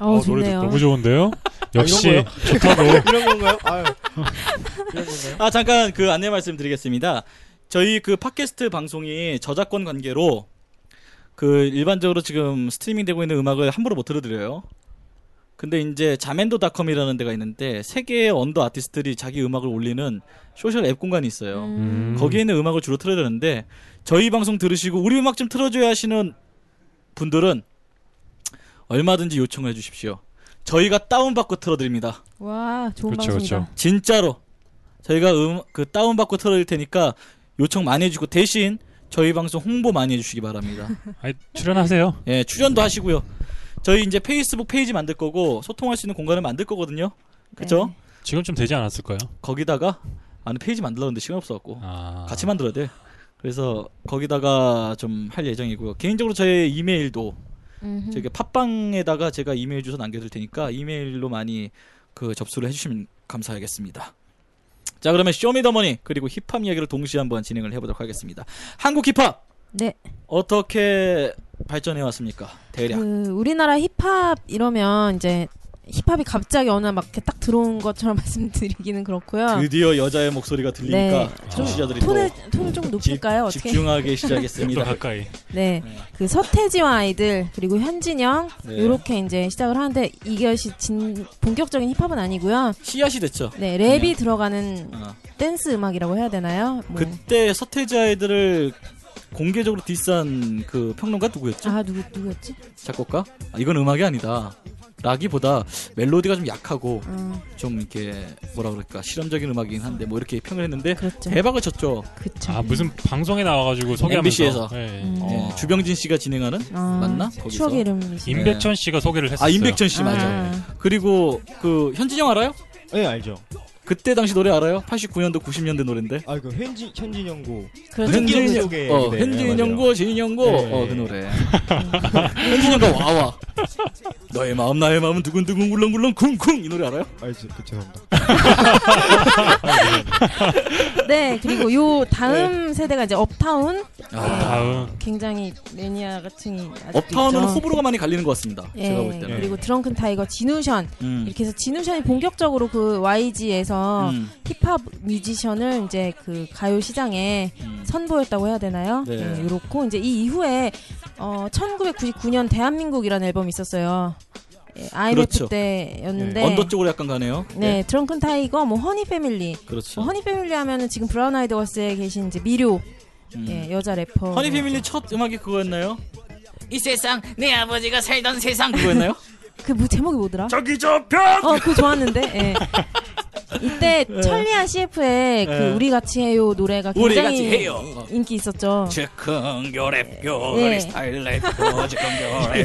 어, 노래 좋네요. 너무 좋은데요? 역시 이런 좋다고. 이런 건가요? 아유. 이런 건가요? 아 잠깐 그 안내 말씀드리겠습니다. 저희 그 팟캐스트 방송이 저작권 관계로 그 일반적으로 지금 스트리밍 되고 있는 음악을 함부로 못 틀어드려요. 근데 이제 자멘도닷컴이라는 데가 있는데 세계의 언더 아티스트들이 자기 음악을 올리는 소셜 앱 공간이 있어요. 음. 거기에 있는 음악을 주로 틀어야 되는데 저희 방송 들으시고 우리 음악 좀 틀어줘요 하시는 분들은 얼마든지 요청을 해주십시오. 저희가 다운받고 틀어드립니다. 와, 좋은 그렇죠, 방송이다. 그렇죠. 진짜로 저희가 음, 그 다운받고 틀어드릴 테니까 요청 많이 해주고 대신 저희 방송 홍보 많이 해주시기 바랍니다. 아니, 출연하세요. 예, 출연도 하시고요. 저희 이제 페이스북 페이지 만들 거고 소통할 수 있는 공간을 만들 거거든요. 그렇죠? 네. 지금 좀 되지 않았을까요? 거기다가 안에 페이지 만들려는데 시간 없어갖고 아. 같이 만들어야 돼. 그래서 거기다가 좀 할 예정이고요. 개인적으로 저의 이메일도 음흠. 저기 팟빵에다가 제가 이메일 주소 남겨둘 테니까 이메일로 많이 그 접수를 해주시면 감사하겠습니다. 자 그러면 쇼미더머니 그리고 힙합 이야기를 동시에 한번 진행을 해보도록 하겠습니다. 한국 힙합 네. 어떻게 발전해 왔습니까? 대략. 그 우리나라 힙합 이러면 이제 힙합이 갑자기 어느 날 막 이렇게 딱 들어온 것처럼 말씀드리기는 그렇고요. 드디어 여자의 목소리가 들리니까 네. 청취자들이 톤을 또 톤을 좀 집, 높일까요? 어떻게? 집중하기 좀 시작했습니다. 더 가까이. 네. 네. 그 서태지와 아이들 그리고 현진영 네. 이렇게 이제 시작을 하는데 이것이 진 본격적인 힙합은 아니고요. 씨앗이 됐죠. 네, 랩이 그냥. 들어가는 어. 댄스 음악이라고 해야 되나요? 뭐. 그때 서태지 아이들을 공개적으로 디스한 그 평론가 누구였죠? 아 누구 누구였지? 작곡가? 아, 이건 음악이 아니다. 라기보다 멜로디가 좀 약하고 어, 좀 이렇게 뭐라 그럴까 실험적인 음악이긴 한데 뭐 이렇게 평을 했는데 그렇죠. 대박을 쳤죠. 그쵸. 아 무슨 방송에 나와가지고 소개하면서. MBC 에서. 네. 음. 예, 주병진 씨가 진행하는 아, 맞나? 거기서? 추억의 이름이 임백천 씨가 소개를 했었어요. 아 임백천 씨 맞아. 아, 그리고 그 현진영 알아요? 네 알죠. 그때 당시 노래 알아요? 89년도 90년대 노래인데. 아 그 현진 현진영 go 그렇죠. 현진- 현진영의 어, 네, 현진영 go 진영 go 네. 어 그 노래. 현진영과 와와. 너의 마음 나의 마음은 두근두근 울렁울렁 쿵쿵 이 노래 알아요? 알죠. 그 죄송합니다. 네 그리고 요 다음 세대가 이제 업타운 아, 다음. 굉장히 매니아층이 아직도 업타운은 있죠. 호불호가 많이 갈리는 것 같습니다. 예, 제가 볼 때는. 그리고 드렁큰 타이거 지누션 음. 이렇게 해서 지누션이 본격적으로 그 YG에서 음. 힙합 뮤지션을 이제 그 가요 시장에 음. 선보였다고 해야 되나요? 네. 네. 이렇고 이제 이 이후에 어 1999년 대한민국이라는 앨범이 있었어요. 예, IMF 그렇죠. 때였는데 언더 쪽으로 약간 가네요. 네, 드렁큰 타이거, 뭐 허니 패밀리. 그렇죠. 뭐 허니 패밀리 하면은 지금 브라운 아이드 걸스에 계신 이제 미료 음. 예, 여자 래퍼. 허니 패밀리 첫 음악이 그거였나요? 이 세상 내 아버지가 살던 세상 그거였나요? 그 뭐 제목이 뭐더라? 저기 저벽 어, 그거 좋았는데. 예. 이때 철리아 CF의 그 네. 우리 같이 해요 노래가 우리 굉장히 같이 해요. 어. 인기 있었죠. 즉흥 요랩교 예. 스타일 랩교 즉흥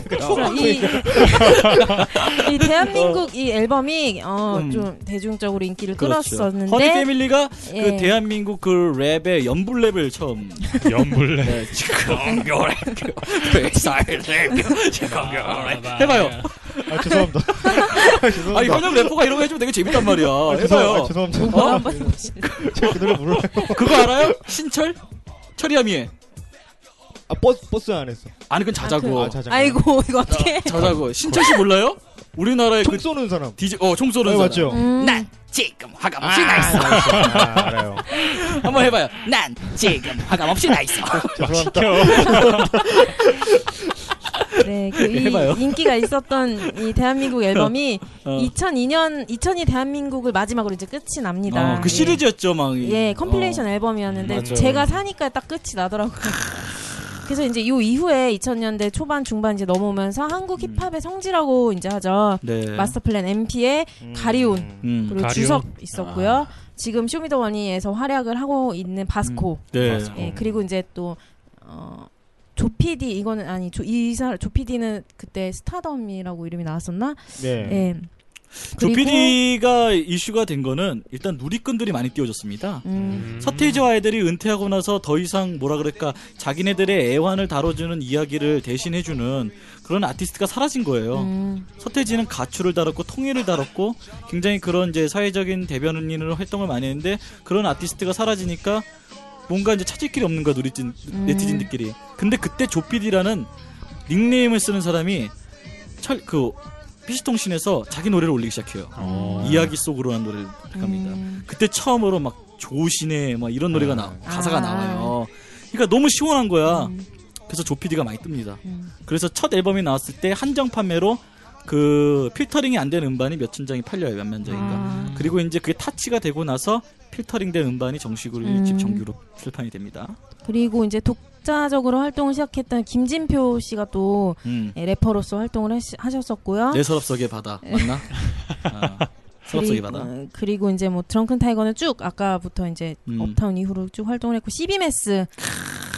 그래서 요랩교 이, 이 대한민국 이 앨범이 어, 음. 좀 대중적으로 인기를 그렇죠. 끌었었는데 허니 패밀리가 예. 그 대한민국 그 랩의 연불 랩을 처음 연불레. 네, 즉흥 요랩교 스타일 랩교 즉흥 요랩 해봐요. 아 죄송합니다. 아, 죄송합니다. 아니 현역 래퍼가 이런 거 해주면 되게 재밌단 말이야. 아, 죄송, 해봐요. 아, 죄송합니다. 해보실래요? 제가 그 노래 몰라요. 그거 알아요? 신철? 철이야미에 아 버스 버스 안에서. 아니 그건 자자고. 아, 자장. 아이고 이거 어떻게? 자자고. 신철 씨 몰라요? 우리나라의 총 그 쏘는 사람. 디지 어총 쏘는 네, 사람. 맞죠. 음, 난 지금 화감 없이 아, 나 있어. 아, 알아요. 한번 해봐요. 난 지금 화감 없이 나 있어. 죄송합니다. 네, 그 이, 해봐요. 인기가 있었던 이 대한민국 앨범이 어. 2002년 2002 대한민국을 마지막으로 이제 끝이 납니다. 어, 그 예. 시리즈였죠, 막. 예, compilation 앨범이었는데 맞아요. 제가 사니까 딱 끝이 나더라고요. 그래서 이제 요 이후에 2000년대 초반 중반 이제 넘어오면서 한국 음. 힙합의 성지라고 이제 하죠. 네. 마스터 플랜 MP의 가리온 음. 그리고 가리온. 주석 있었고요. 지금 쇼미더머니에서 활약을 하고 있는 바스코. 네. 바스코. 예, 그리고 이제 또 어, 조피디 이거는 아니 조, 이사 조피디는 그때 스타덤이라고 이름이 나왔었나? 네. 예. 그리고- 조피디가 이슈가 된 거는 일단 누리꾼들이 많이 띄워졌습니다. 음. 서태지와 아이들이 은퇴하고 나서 더 이상 뭐라 그럴까 자기네들의 애환을 다뤄주는 이야기를 대신해주는 그런 아티스트가 사라진 거예요. 음. 서태지는 가출을 다뤘고 통일을 다뤘고 굉장히 그런 이제 사회적인 대변인으로 활동을 많이 했는데 그런 아티스트가 사라지니까 뭔가 이제 찾을 길이 없는 거야 누리진 음. 네티즌들끼리. 근데 그때 조피디라는 닉네임을 쓰는 사람이 철그 PC통신에서 자기 노래를 올리기 시작해요. 어. 이야기 속으로 한 노래를 합니다. 음. 그때 처음으로 막 조신의 막 이런 노래가 나 가사가 아. 나와요. 그러니까 너무 시원한 거야. 음. 그래서 조피디가 많이 뜹니다. 음. 그래서 첫 앨범이 나왔을 때 한정 판매로 그 필터링이 안 된 음반이 몇 천 장이 팔려요 몇 만 장인가. 아. 그리고 이제 그게 타치가 되고 나서 필터링된 음반이 정식으로 음. 1집 정규로 출판이 됩니다. 그리고 이제 독자적으로 활동을 시작했던 김진표 씨가 또 음. 예, 래퍼로서 활동을 하셨었고요. 내 서랍 속의 바다 맞나? 아, 그리고. 어, 그리고 이제 뭐 드렁큰 타이거는 쭉 아까부터 이제 음. 업타운 이후로 쭉 활동을 했고 CB Mass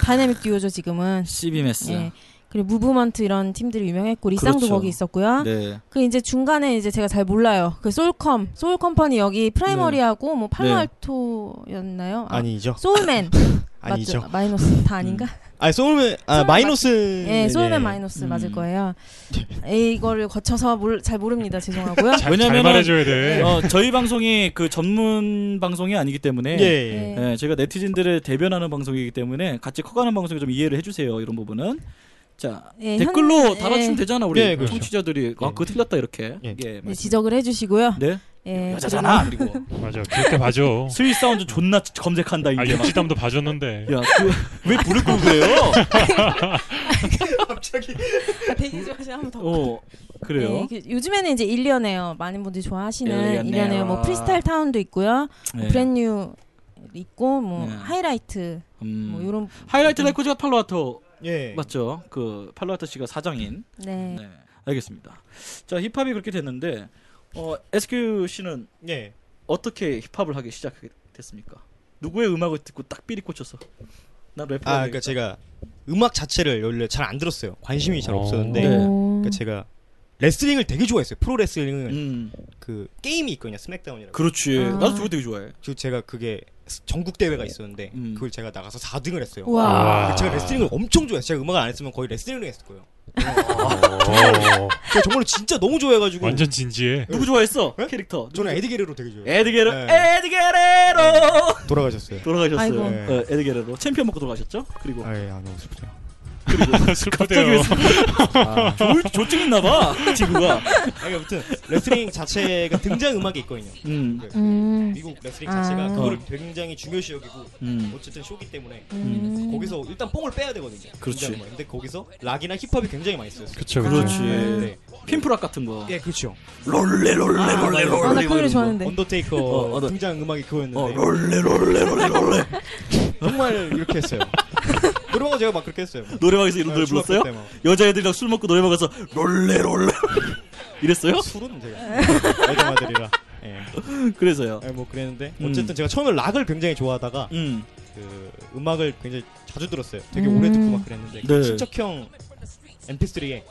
다이내믹 듀오죠 지금은. CB Mass. 예. 그리고 무브먼트 이런 팀들이 유명했고 리쌍도 그렇죠. 거기 있었고요. 네. 그 이제 중간에 이제 제가 잘 몰라요. 그 솔컴, 소울 컴퍼니 여기 프라이머리하고 뭐 팔로알토였나요? 아, 아니죠. 소울맨 아니죠. 맞죠? 마이노스 다 아닌가? 아니 소울맨 아 소울맨 마이너스 예, 소울맨 네. 마이너스 음. 맞을 거예요. 이거를 거쳐서 몰, 잘 모릅니다. 죄송하고요. 왜냐면은- 말해줘야 돼. 어, 저희 방송이 그 전문 방송이 아니기 때문에 예. 예. 예. 예, 제가 네티즌들을 대변하는 방송이기 때문에 같이 커가는 방송에 좀 이해를 해주세요. 이런 부분은. 자 예, 댓글로 현- 달아주면 예. 되잖아 우리 예, 그렇죠. 청취자들이 아 예. 그거 틀렸다 이렇게. 예. 예, 네. 지적을 해주시고요. 네. 예, 여자잖아 그리고 맞아. 그렇게 봐줘. 스윗 사운드 존나 검색한다 아, 이제 막. 육지담도 봐줬는데. 야, 그, 왜 불을 끄고 그래요? 갑자기 대기 좀 하시면 한번 더. 어, 그래요? 네, 그 요즘에는 이제 일리언에요. 많은 분들이 좋아하시는 일리언에요. 일리언에요. 뭐 프리스타일 타운도 있고요. 네. 브랜뉴 있고 뭐 네. 하이라이트 음. 뭐 요런 하이라이트 레코즈가 팔로와토 예. 맞죠? 그 팔로와토 씨가 사장인. 네. 네, 알겠습니다. 자, 힙합이 그렇게 됐는데 어, SQ 씨는 예. 어떻게 힙합을 하기 시작했습니까? 누구의 음악을 듣고 딱 feel이 꽂혔어? 나 래퍼. 아 그러니까 제가 음악 자체를 원래 잘 안 들었어요. 관심이 잘 어. 없었는데 네. 오. 그러니까 제가 레슬링을 되게 좋아했어요. 프로 레슬링을 음, 그 게임이 있거든요. 스맥다운이라고. 그렇지. 아. 나도 그거 되게 좋아해. 그 제가 그게 전국 대회가 있었는데 음. 그걸 제가 나가서 4등을 했어요. 아. 제가 레슬링을 엄청 좋아했어요. 제가 음악을 안 했으면 거의 레슬링을 했을 거예요. 어, 제가 정말로 진짜 너무 좋아해가지고 완전 진지해. 누구 좋아했어? 네? 캐릭터. 저는 에디 게레로 되게 좋아해요. 에드게레 네. 에드게레로 돌아가셨어요. 돌아가셨어요. 아이고. 어, 에디 게레로 챔피언 먹고 돌아가셨죠? 그리고 아예 아, 너무 슬프죠. 슬프대요. 아, 조, 조증 있나봐 친구가. 아니, 아무튼 레슬링 자체가 등장 음악이 있거든요. 음, 그 음. 미국 레슬링 아. 자체가 그걸 어. 굉장히 중요시 여기고 음. 어쨌든 쇼기 때문에 음. 거기서 일단 뽕을 빼야 되거든요. 그렇지. 등장 음악. 근데 거기서 락이나 힙합이 굉장히 많이. 그쵸, 그쵸. 그렇지. 네. pimp rock 같은 거. 예, 그렇죠. 롤레 롤레 아, 롤레 나 롤레. 그 노래. 좋아하는데. 언더테이커 어, 등장 음악이 그거였는데 어, 롤레 롤레 롤레 롤레. 정말 이렇게 했어요. 노래방은 제가 막 그렇게 했어요. 노래방에서 이런 노래 중학교 불렀어요? 때 막. 여자애들이랑 술 먹고 노래방 가서 롤레 롤레 이랬어요? 술은 제가 여자마들이라. 예. 그래서요. 아니, 뭐 그랬는데 음. 어쨌든 제가 처음에 락을 굉장히 좋아하다가 음. 그 음악을 굉장히 자주 들었어요. 되게 음. 오래 듣고 막 그랬는데 그 네. 친척형 MP3에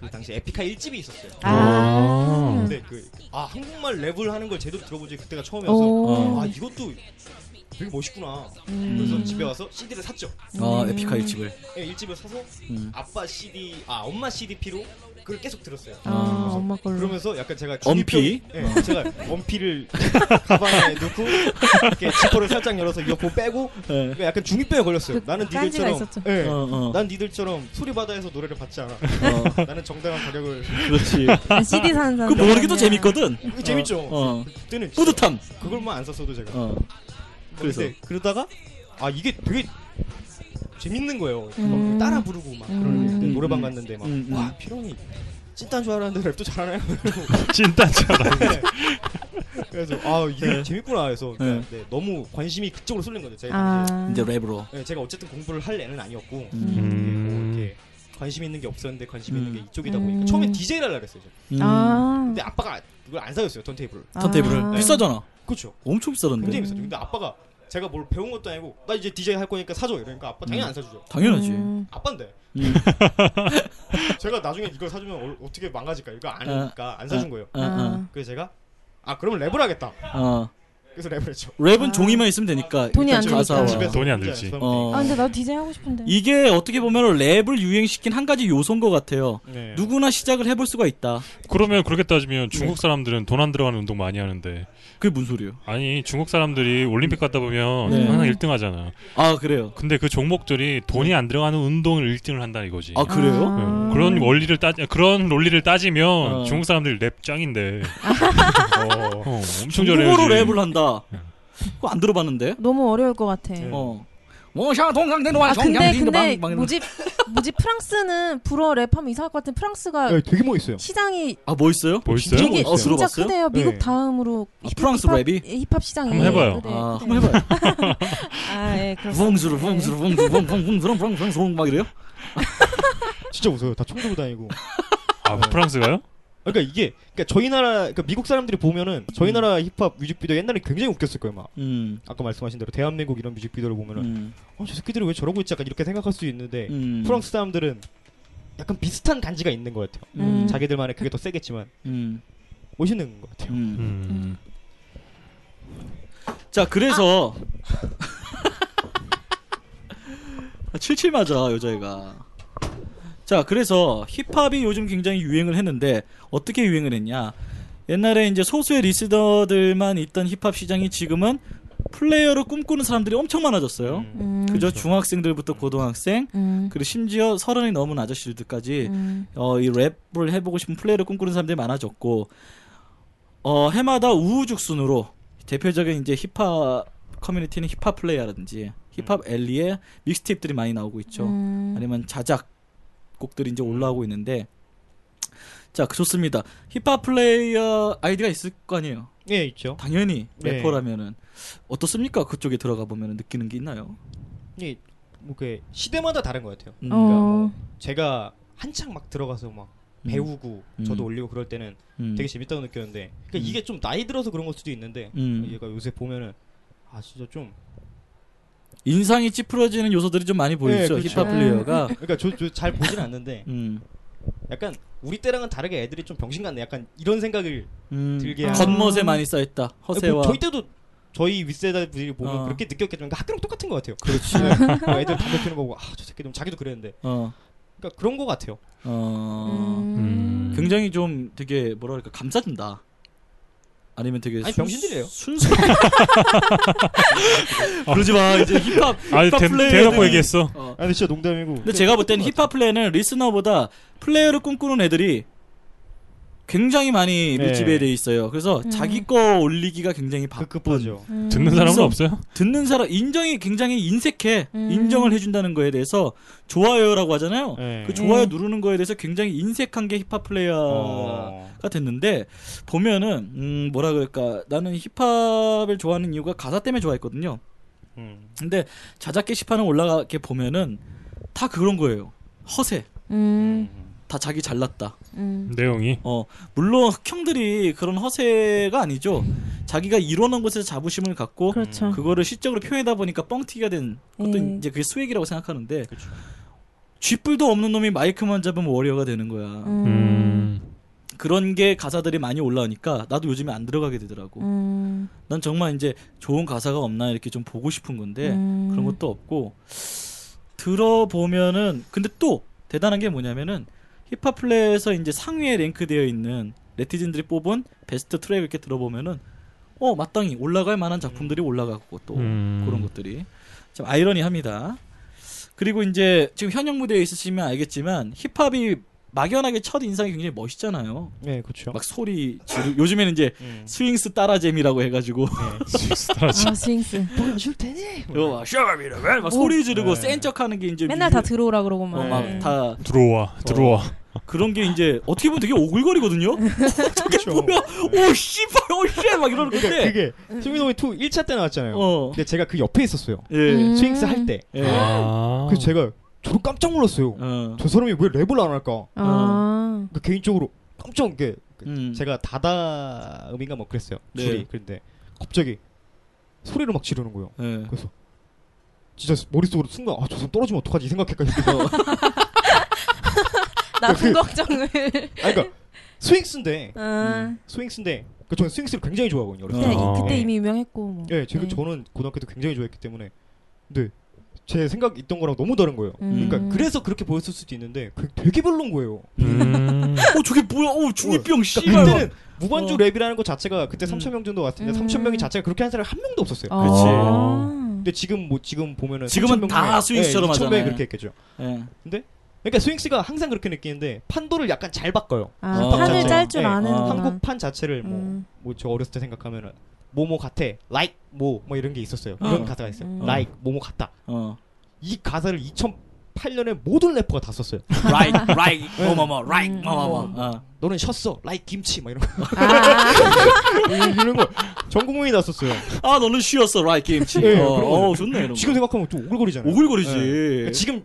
그 당시 에피카 1집이 있었어요. 아. 근데 그 아 한국말 랩을 하는 걸 제대로 들어보지 그때가 처음이어서 오. 아 이것도 되게 멋있구나. 음. 그래서 집에 와서 CD를 샀죠. 아 음. 에피카 일집을. 예, 1집을 사서 음. 아빠 CD 아 엄마 CDP로 그걸 계속 들었어요. 아, 엄마 걸로. 그러면서 약간 제가 엄피? 예, 제가 엄피를 가방에 넣고 이렇게 지퍼를 살짝 열어서 이어폰 빼고 예. 그러니까 약간 중이병에 걸렸어요. 그 나는 니들처럼 있었죠. 예. 어, 어. 난 니들처럼 소리바다에서 노래를 받지 않아. 어, 나는 정당한 가격을 그렇지. CD 사는 사람. 그 모르기도 재밌거든. 그게 재밌죠. 어. 그때는 진짜 뿌듯함. 그걸만 안 샀어도 제가. 어. 그래서? 근데 그러다가 아 이게 되게 재밌는 거예요. 음. 막 따라 부르고 막 음. 그러는데 음, 노래방 음. 갔는데 막 음, 음. 와 피롱이 찐딴 줄 알았는데 랩도 잘하네요. 찐딴처럼. 그래서 아 이게 네. 재밌구나 해서 네. 네, 너무 관심이 그쪽으로 쏠린 거죠. 제가. 아. 이제 랩으로. 네, 제가 어쨌든 공부를 할 애는 아니었고 음. 음. 뭐 이렇게 관심 있는 게 없었는데 관심 있는 음. 게 이쪽이다 음. 보니까 처음에 DJ를 하려 그랬어요. 제가. 음. 아. 근데 아빠가 그걸 안 사줬어요 턴테이블을. 턴테이블을 아. 비싸잖아. 그렇죠. 엄청 비싸던데. 굉장히 비싸죠. 근데 아빠가 제가 뭘 배운 것도 아니고 나 이제 DJ 할 거니까 사줘 이러니까 아빠 당연히 안 사주죠. 당연하지. 음. 아빠인데 음. 제가 나중에 이걸 사주면 어, 떻게 망가질까 이거 아니까 안 사준 거예요. 어, 어, 아. 그래서 제가 아 그러면 랩을 하겠다. 어. 그래서 랩을 했죠. 랩은 아. 종이만 있으면 되니까 돈이 일단 안. 가사와. 집에서 돈이 안 혼자 들지. 연습하면 어. 아 근데 나도 디자인 하고 싶은데. 이게 어떻게 보면 랩을 유행시킨 한 가지 요소인 것 같아요. 되니까. 네. 누구나 시작을 해볼 수가 있다. 그러면 그렇게 따지면 중국 사람들은 돈 안 들어가는 운동 많이 하는데 그게 무슨 소리예요? 아니 중국 사람들이 올림픽 갔다 보면 네. 항상 1등 하잖아. 아 그래요? 근데 그 종목들이 돈이 안 들어가는 운동을 1등을 한다 이거지. 아 그래요? 응. 그런 원리를 따 그런 논리를 따지면 어. 중국 사람들이 랩 짱인데 어. 어, 엄청 잘해야지. 중국어로 랩을 한다. 그거 안 들어봤는데? 너무 어려울 것 같아. 네. 어. 원샤 동강대노 아 근데 근데 뭐지 뭐지 프랑스는 불어 랩하면 이상할 것 같은 프랑스가 네, 되게 멋있어요. 시장이 아, 뭐 있어요? 뭐 있어요? 되게 어, 진짜 들어봤어요? 크대요. 미국 네. 다음으로 아, 힙- 프랑스 힙합- 랩이? 힙합 시장이 한번 해봐요. 크대, 아, 크대요. 한번 해봐요. 아, 예, 그렇습니다. 붕스루 붕스루 붕스루 붕붕붕스루 붕붕스루 막 이래요? 진짜 무서워요. 다 총 들고 다니고. 아 프랑스가요? 그러니까 이게 그러니까 저희 나라 그러니까 미국 사람들이 보면은 저희 음. 나라 힙합 뮤직비디오 옛날에 굉장히 웃겼을 거예요. 막 음. 아까 말씀하신 대로 대한민국 이런 뮤직비디오를 보면은 음. 어, 저 새끼들이 왜 저러고 있지? 약간 이렇게 생각할 수 있는데 음. 프랑스 사람들은 약간 비슷한 간지가 있는 것 같아요. 음. 자기들만의 그게 더 세겠지만 음. 멋있는 것 같아요. 음. 음. 자, 그래서 77 맞아, 여자애가. 자, 그래서 힙합이 요즘 굉장히 유행을 했는데 어떻게 유행을 했냐? 옛날에 이제 소수의 listener들만 있던 힙합 시장이 지금은 플레이어를 꿈꾸는 사람들이 엄청 많아졌어요. 음. 음, 그저 중학생들부터 고등학생, 음, 그리고 심지어 서른이 넘은 아저씨들까지 음, 어, 이 랩을 해보고 싶은 플레이를 꿈꾸는 사람들이 많아졌고, 어, 해마다 우후죽순으로 대표적인 이제 힙합 커뮤니티는 힙합 플레이어라든지 힙합 엘리의 믹스테이프들이 많이 나오고 있죠. 음. 아니면 자작 곡들이 이제 올라오고 있는데, 자, 그 좋습니다. 힙합 플레이어 아이디가 있을 거 아니에요. 예, 있죠. 당연히 네. 래퍼라면은 어떻습니까? 그쪽에 들어가 보면 느끼는 게 있나요? 이 뭐그 시대마다 다른 것 같아요. 음, 어. 그러니까 뭐 제가 한창 막 들어가서 막 음. 배우고 음. 저도 올리고 그럴 때는 음. 되게 재밌다고 느꼈는데 그러니까 음. 이게 좀 나이 들어서 그런 걸 수도 있는데 음. 얘가 요새 보면은 아 진짜 좀 인상이 찌푸러지는 요소들이 좀 많이 보이죠. 네, 그렇죠. 힙합 플레이어가. 그러니까 저 저 잘 보진 않는데 음. 약간 우리 때랑은 다르게 애들이 좀 병신 같네. 약간 이런 생각을 음. 들게 겉멋에 아. 많이 쌓였다. 허세와. 뭐 저희 때도 저희 윗세대들이 보면 어. 그렇게 느꼈겠지만 그러니까 학교랑 똑같은 것 같아요. 그렇지. 뭐 애들 담배 피는 거고 아저 새끼들 자기도 그랬는데 어. 그러니까 그런 것 같아요. 어. 음. 굉장히 좀 되게 뭐라 그럴까 감싸준다. 아니면 되게 아니, 순- 병신들이에요. 순수. 그러지 마. 이제 힙합 아니 힙합 대, 플레이어들이- 대놓고 얘기했어. 어. 아니 진짜 농담이고. 근데 제가 볼 때는 힙합플레이야는 listener보다 플레이어를 꿈꾸는 애들이 굉장히 많이 네. 밀집에 돼 있어요. 그래서 음. 자기 거 올리기가 굉장히 바쁜. 급급하죠. 음. 듣는 사람은 없어요? 듣는 사람 인정이 굉장히 인색해. 음. 인정을 해준다는 거에 대해서 좋아요라고 하잖아요. 네. 그 좋아요 음. 누르는 거에 대해서 굉장히 인색한 게 힙합 플레이어가 어. 됐는데 보면은 음 뭐라 그럴까 나는 힙합을 좋아하는 이유가 가사 때문에 좋아했거든요. 음. 근데 자작 게시판을 올라가게 보면은 다 그런 거예요. 허세. 음, 다 자기 잘났다. 음. 내용이 어 물론 흑형들이 그런 허세가 아니죠. 자기가 이뤄놓은 것에서 자부심을 갖고 그렇죠. 그거를 시적으로 표현하다 보니까 뻥튀기가 된 것도 예. 이제 그게 스웩이라고 생각하는데 그렇죠. 쥐뿔도 없는 놈이 마이크만 잡으면 워리어가 되는 거야. 음. 음. 그런 게 가사들이 많이 올라오니까 나도 요즘에 안 들어가게 되더라고. 음. 난 정말 이제 좋은 가사가 없나 이렇게 좀 보고 싶은 건데 음. 그런 것도 없고 들어보면은 근데 또 대단한 게 뭐냐면은 힙합 플레이에서 이제 상위에 랭크되어 있는 네티즌들이 뽑은 베스트 트랙 이렇게 들어보면은 어 마땅히 올라갈 만한 작품들이 올라가고 또 음. 그런 것들이 좀 아이러니합니다. 그리고 이제 지금 현역 무대에 있으시면 알겠지만 힙합이 막연하게 첫 인상이 굉장히 멋있잖아요. 네, 그렇죠. 막 소리 지르 요즘에는 이제 음. 스윙스 따라잼이라고 해가지고 아, 스윙스. 보여줄 테니. 이거 막 샤바비라 막 소리 지르고 네. 센 척하는 게 이제 맨날 다 들어오라 그러고 막. 어, 네. 막다 들어와 들어와. 그런 게 이제 어떻게 보면 되게 오글거리거든요. 저게 뭐야? 오 씨발, 오 씨 막 이러는 그러니까 건데. 그게 쇼미더머니 2 1차 때 나왔잖아요. 어, 근데 제가 그 옆에 있었어요. 예, 음. 스윙스 할 때. 예. 아. 그래서 제가 저도 깜짝 놀랐어요. 어, 저 사람이 왜 랩을 안 할까? 아. 그 개인적으로 깜짝 이게 음. 제가 다다 음인가 뭐 그랬어요. 네. 줄이 그런데 갑자기 소리를 막 지르는 거예요. 예. 그래서 진짜 머릿속으로 순간 아 저 사람 떨어지면 어떡하지 싶어서 나쁜 그- 걱정을. 아 그러니까 스윙스인데 아, 스윙스인데 그 저는 스윙스를 굉장히 좋아하거든요. 어렸을 그때, 때. 어. 그때 이미 유명했고. 뭐. 예, 제가 네. 저는 고등학교 때 굉장히 좋아했기 때문에 근데 제 생각 있던 거랑 너무 다른 거예요. 음. 그러니까 그래서 그렇게 보였을 수도 있는데 그 되게 별론 거예요. 음. 어 저게 뭐야? 어 중이병 씨발. 그러니까 그때는 무반주 어. 랩이라는 것 자체가 그때 음. 3천 명 정도 왔는데 음. 3천 명이 자체가 그렇게 한 사람이 한 명도 없었어요. 아. 그치. 근데 지금 뭐 지금 보면은 지금은 3,000명 다 중에, 스윙스처럼 예, 2,000 명이 하잖아요. 그렇게 했겠죠. 예. 그러니까 스윙스가 항상 그렇게 느끼는데 판도를 약간 잘 바꿔요. 아, 어. 판을 자체가. 짤줄 네. 아는. 어. 한국 판 자체를 뭐 음. 뭐저 어렸을 때 생각하면은 뭐뭐 같아, like 뭐뭐 이런 게 있었어요. 어. 가사가 있어요. 음. like 뭐뭐 같다. 어. 이 가사를 2008년에 모든 래퍼가 다 썼어요. like, like, 뭐뭐뭐, like, 음. 뭐뭐뭐. 어. 너는 쉬었어, like 김치 막 이런 거 아, 이런 거 전 국민이 다 썼어요. 아 너는 쉬었어, like, 김치. 예, 어, 그런 거. 어, 좋네 이런 거. 지금 생각하면 좀 오글거리잖아요. 오글거리지. 예. 그러니까 지금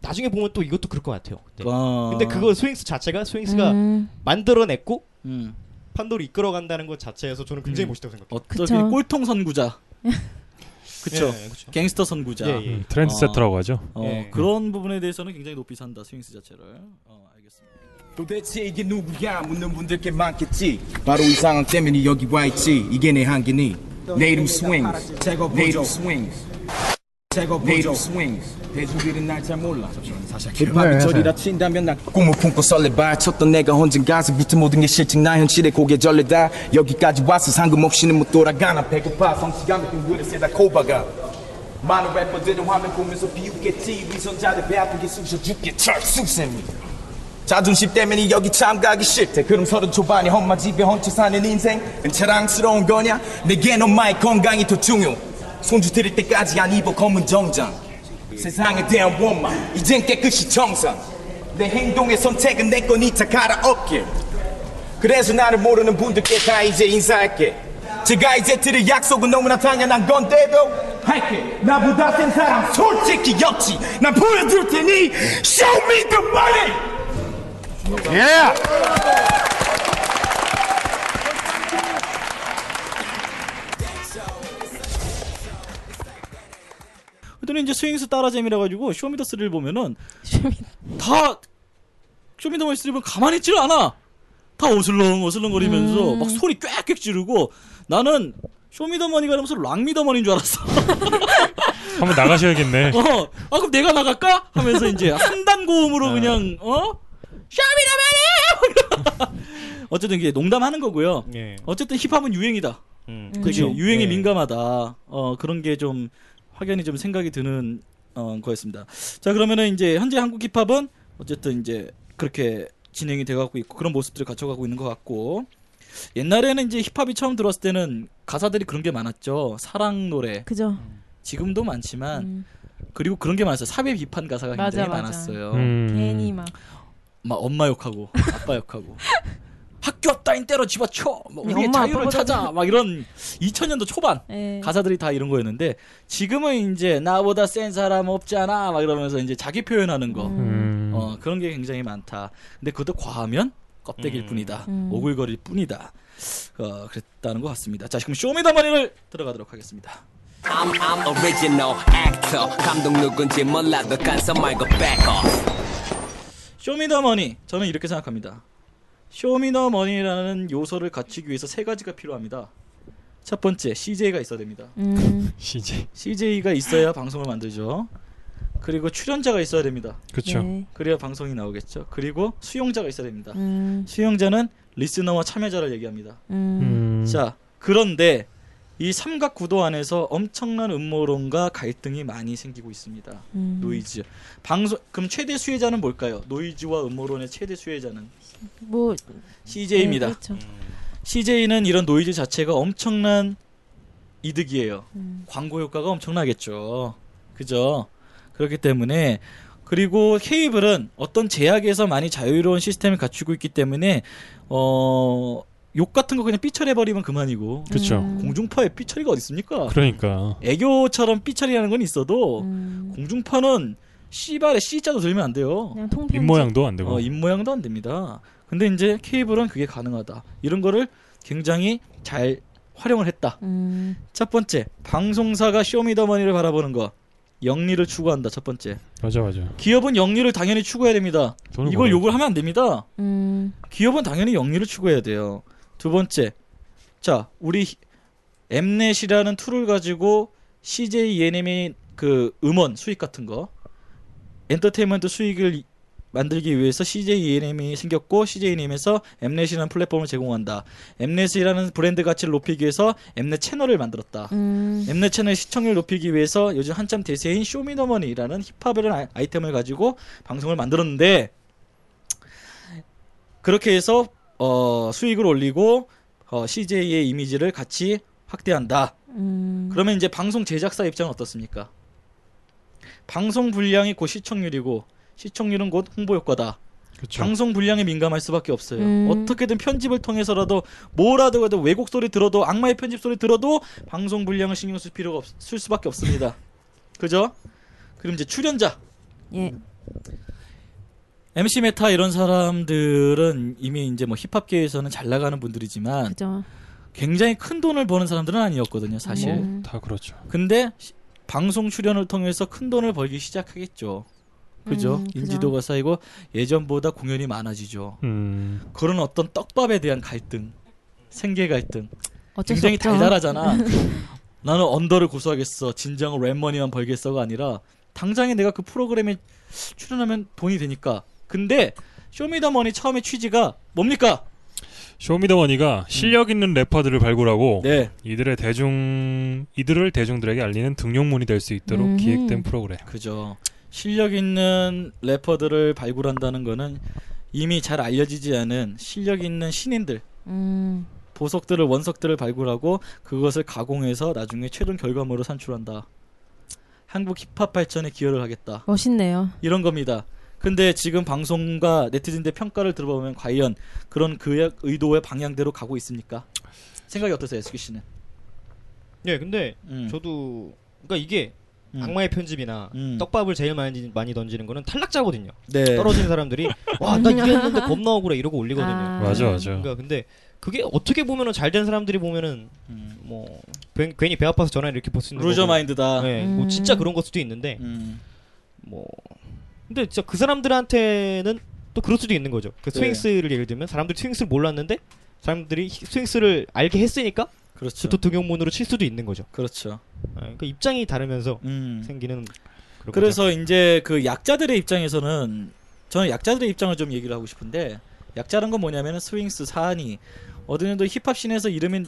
나중에 보면 또 이것도 그럴 것 같아요. 그때. 아. 근데 그거 스윙스 자체가 스윙스가 음. 만들어냈고 음. 판도를 이끌어간다는 것 자체에서 저는 굉장히 음. 멋있다고 생각해요. 어떻게 그쵸. 꼴통 선구자. 그쵸. 예, 그쵸. 갱스터 선구자. 예, 예. 음, trendsetter라고 하죠. 어, 예. 그런 부분에 대해서는 굉장히 높이 산다 스윙스 자체를. 어, 알겠습니다. 도대체 이게 누구야 묻는 분들 꽤 많겠지 바로 이 상황 때문에 여기 와 있지 이게 내 한계니 내 이름 스윙스 내 이름 스윙스 내 이름 스윙스 대중들은 날 잘 몰라. 힙합이 절이라 친다면 나 꿈을 품고 설레발 쳤던 내가 언젠가서부터 모든 게 싫증 나 현실에 고개 절레다. 여기까지 와서 상금 없이는 못 돌아가 나. 배고파 성취감이 끈 그릇에 다 코박아 많은 래퍼들은 화면 보면서 비웃겠지. 위선자들 배 아프게 쑤셔 죽게 철수쌤이 자존심 때문에 여기 참 가기 싫대. 그럼 서른 초반에 험마 집에 얹혀 사는 인생 은 자랑스러운 거냐? 내겐 엄마의 건강이 더 중요 손주 드릴 때까지 안 입어 검은 정장. 세상에 대한 원망 이젠 깨끗이 정상. 내 행동의 선택은 내 거니까 갈아엎길. 그래서 나를 모르는 분들께 다 이제 인사할게. 제가 이제 드릴 약속은 너무나 당연한 건데도. 할게. 나보다 센 사람 솔직히 없지. 난 보여줄 테니 Show me the money 그랬더니 이제 스윙스 따라잼이라 가지고 쇼미더스를 보면은 다 쇼미더머니3 보면 가만히 있지를 않아. 다 어슬렁 어슬렁거리면서 음. 막 소리 꽥꽥 지르고 나는 쇼미더머니가 이러면서 락미더머니인 줄 알았어. 한번 나가셔야겠네. 어, 아 그럼 내가 나갈까? 하면서 이제 한 단 고음으로 그냥 어 쇼미더머니 어쨌든 이게 농담하는 거고요. 예. 어쨌든 힙합은 유행이다. 음, 그쵸. 유행에 예. 민감하다. 어 그런 게 좀 확연히 좀 생각이 드는 어 거였습니다. 자 그러면은 이제 현재 한국 힙합은 어쨌든 이제 그렇게 진행이 돼가고 있고 그런 모습들을 갖춰가고 있는 것 같고 옛날에는 이제 힙합이 처음 들어왔을 때는 가사들이 그런 게 많았죠. 사랑 노래 그죠. 지금도 많지만 음. 그리고 그런 게 많았어요. 사회 비판 가사가 맞아, 굉장히 맞아. 많았어요. 음. 괜히 막. 막 엄마 욕하고 아빠 욕하고 학교 따윈 때려 집어쳐 뭐 우리의 엄마, 자유를 아빠보다 찾아 막 이런 2000년도 초반 예. 가사들이 다 이런 거였는데 지금은 이제 나보다 센 사람 없잖아 막 이러면서 이제 자기 표현하는 거 음. 어, 그런 게 굉장히 많다. 근데 그것도 과하면 껍데기일 음. 뿐이다. 음. 오글거릴 뿐이다. 어, 그랬다는 것 같습니다. 자, 지금 쇼미더머니를 들어가도록 하겠습니다. I'm, I'm original actor 감독 누군지 몰라도 간섭 말고 back off 쇼미더머니 저는 이렇게 생각합니다. 쇼미더머니라는 요소를 갖추기 위해서 세 가지가 필요합니다. 첫 번째 CJ가 있어야 됩니다. 음. CJ. CJ가 있어야 방송을 만들죠. 그리고 출연자가 있어야 됩니다. 그렇죠. 네. 그래야 방송이 나오겠죠. 그리고 수용자가 있어야 됩니다. 음. 수용자는 listener와 참여자를 얘기합니다. 음. 음. 자, 그런데 이 삼각 구도 안에서 엄청난 음모론과 갈등이 많이 생기고 있습니다. 음. 노이즈. 방송 그럼 최대 수혜자는 뭘까요? 노이즈와 음모론의 최대 수혜자는 뭐 CJ입니다. 네, 그렇죠. CJ는 이런 노이즈 자체가 엄청난 이득이에요. 음. 광고 효과가 엄청나겠죠. 그죠? 그렇기 때문에 그리고 케이블은 어떤 제약에서 많이 자유로운 시스템을 갖추고 있기 때문에 어, 욕 같은 거 그냥 삐처리 해버리면 그만이고 그렇죠. 음. 공중파에 삐처리가 어디 있습니까? 그러니까. 애교처럼 삐처리하는 건 있어도 음. 공중파는 씨발에 씨자도 들면 안 돼요. 그냥 통편집. 입 모양도 안 되고. 어, 입 모양도 안 됩니다. 근데 이제 케이블은 그게 가능하다. 이런 거를 굉장히 잘 활용을 했다. 음. 첫 번째, 방송사가 쇼미더머니를 바라보는 거. 영리를 추구한다. 첫 번째. 맞아 맞아. 기업은 영리를 당연히 추구해야 됩니다. 이걸 벌어야지. 욕을 하면 안 됩니다. 음. 기업은 당연히 영리를 추구해야 돼요. 두 번째, 자 우리 엠넷이라는 툴을 가지고 CJ ENM이 그 음원 수익 같은 거, 엔터테인먼트 수익을 이- 만들기 위해서 CJ ENM이 생겼고 CJ ENM에서 엠넷이라는 플랫폼을 제공한다. 엠넷이라는 브랜드 가치를 높이기 위해서 엠넷 채널을 만들었다. 음. 엠넷 채널 시청률 높이기 위해서 요즘 한참 대세인 쇼미더머니라는 힙합이라는 아이- 아이템을 가지고 방송을 만들었는데 그렇게 해서 어, 수익을 올리고 어, CJ의 이미지를 같이 확대한다. 음. 그러면 이제 방송 제작사 입장은 어떻습니까? 방송 분량이 곧 시청률이고 시청률은 곧 홍보 효과다. 그렇죠. 방송 분량에 민감할 수밖에 없어요. 음. 어떻게든 편집을 통해서라도 뭐라도 해도 왜곡 소리 들어도 악마의 편집 소리 들어도 방송 분량을 신경 쓸 필요가 없, 쓸 수밖에 없습니다. 그죠? 그럼 이제 출연자 예. MC 메타 이런 사람들은 이미 이제 뭐 힙합계에서는 잘 나가는 분들이지만 그죠. 굉장히 큰 돈을 버는 사람들은 아니었거든요, 사실. 음. 다 그렇죠. 근데 시- 방송 출연을 통해서 큰 돈을 벌기 시작하겠죠. 그죠? 음, 그죠. 인지도가 쌓이고 예전보다 공연이 많아지죠. 음. 그런 어떤 떡밥에 대한 갈등, 생계 갈등, 굉장히 없죠. 달달하잖아. 나는 언더를 고수하겠어. 진정은 rap money만 벌겠어가 아니라 당장에 내가 그 프로그램에 출연하면 돈이 되니까. 근데 쇼미더머니 처음에 취지가 뭡니까? 쇼미더머니가 실력 있는 래퍼들을 발굴하고 네, 이들의 대중 이들을 대중들에게 알리는 등용문이 될 수 있도록 음흠. 기획된 프로그램. 그죠. 실력 있는 래퍼들을 발굴한다는 거는 이미 잘 알려지지 않은 실력 있는 신인들, 음. 보석들을 원석들을 발굴하고 그것을 가공해서 나중에 최종 결과물을 산출한다. 한국 힙합 발전에 기여를 하겠다. 멋있네요. 이런 겁니다. 근데 지금 방송과 네티즌들 평가를 들어보면 과연 그런 그 의도의 방향대로 가고 있습니까? 생각이 어떠세요, 스기 씨는? 예, 근데 음, 저도 그러니까 이게 음. 악마의 편집이나 음. 떡밥을 제일 많이 많이 던지는 거는 탈락자거든요. 네. 떨어지는 사람들이 와 나 이겼는데 겁나 억울해 이러고 올리거든요. 아. 맞아 맞아. 그러니까 근데 그게 어떻게 보면은 잘 된 사람들이 보면은 음. 뭐 괜, 괜히 배 아파서 전화 이렇게 볼수 있는 loser 거고. 마인드다. 네, 음. 뭐 진짜 그런 걸 수도 있는데 음. 뭐 근데 진짜 그 사람들한테는 또 그럴 수도 있는 거죠. 그 네. 스윙스를 예를 들면 사람들이 스윙스를 몰랐는데 사람들이 히- 스윙스를 알게 했으니까 그렇죠. 또 등용문으로 칠 수도 있는 거죠. 그렇죠. 아, 그러니까 입장이 다르면서 음. 생기는 그래서 이제 그 약자들의 입장에서는 저는 약자들의 입장을 좀 얘기를 하고 싶은데 약자란 건 뭐냐면은 스윙스 사안이 어느 정도 힙합 씬에서 이름이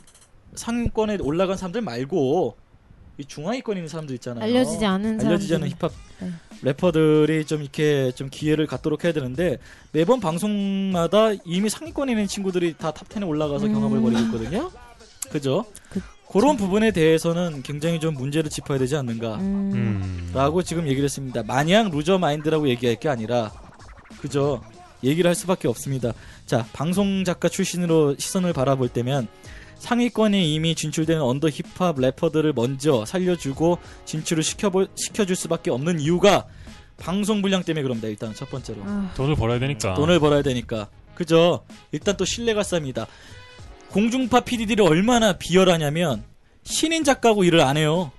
상위권에 올라간 사람들 말고 이 중하위권에 있는 사람들 있잖아요. 알려지지 않은 알려지지 않은. 힙합 네. 래퍼들이 좀 이렇게 좀 기회를 갖도록 해야 되는데 매번 방송마다 이미 상위권에 있는 친구들이 다 탑10에 올라가서 음. 경합을 벌이고 있거든요. 그죠? 그- 그런 부분에 대해서는 굉장히 좀 문제를 짚어야 되지 않는가. 음. 음. 라고 지금 얘기를 했습니다. 마냥 loser 마인드라고 얘기할 게 아니라 그죠? 얘기를 할 수밖에 없습니다. 자, 방송 작가 출신으로 시선을 바라볼 때면 상위권에 이미 진출되는 언더 힙합 래퍼들을 먼저 살려주고 진출을 시켜볼, 시켜줄 수밖에 없는 이유가 방송 분량 때문에 그럽니다. 일단 첫 번째로. 아, 돈을 벌어야 되니까. 돈을 벌어야 되니까. 그죠? 일단 또 신뢰가 쌉니다. 공중파 PD들이 얼마나 비열하냐면 신인 작가고 일을 안 해요.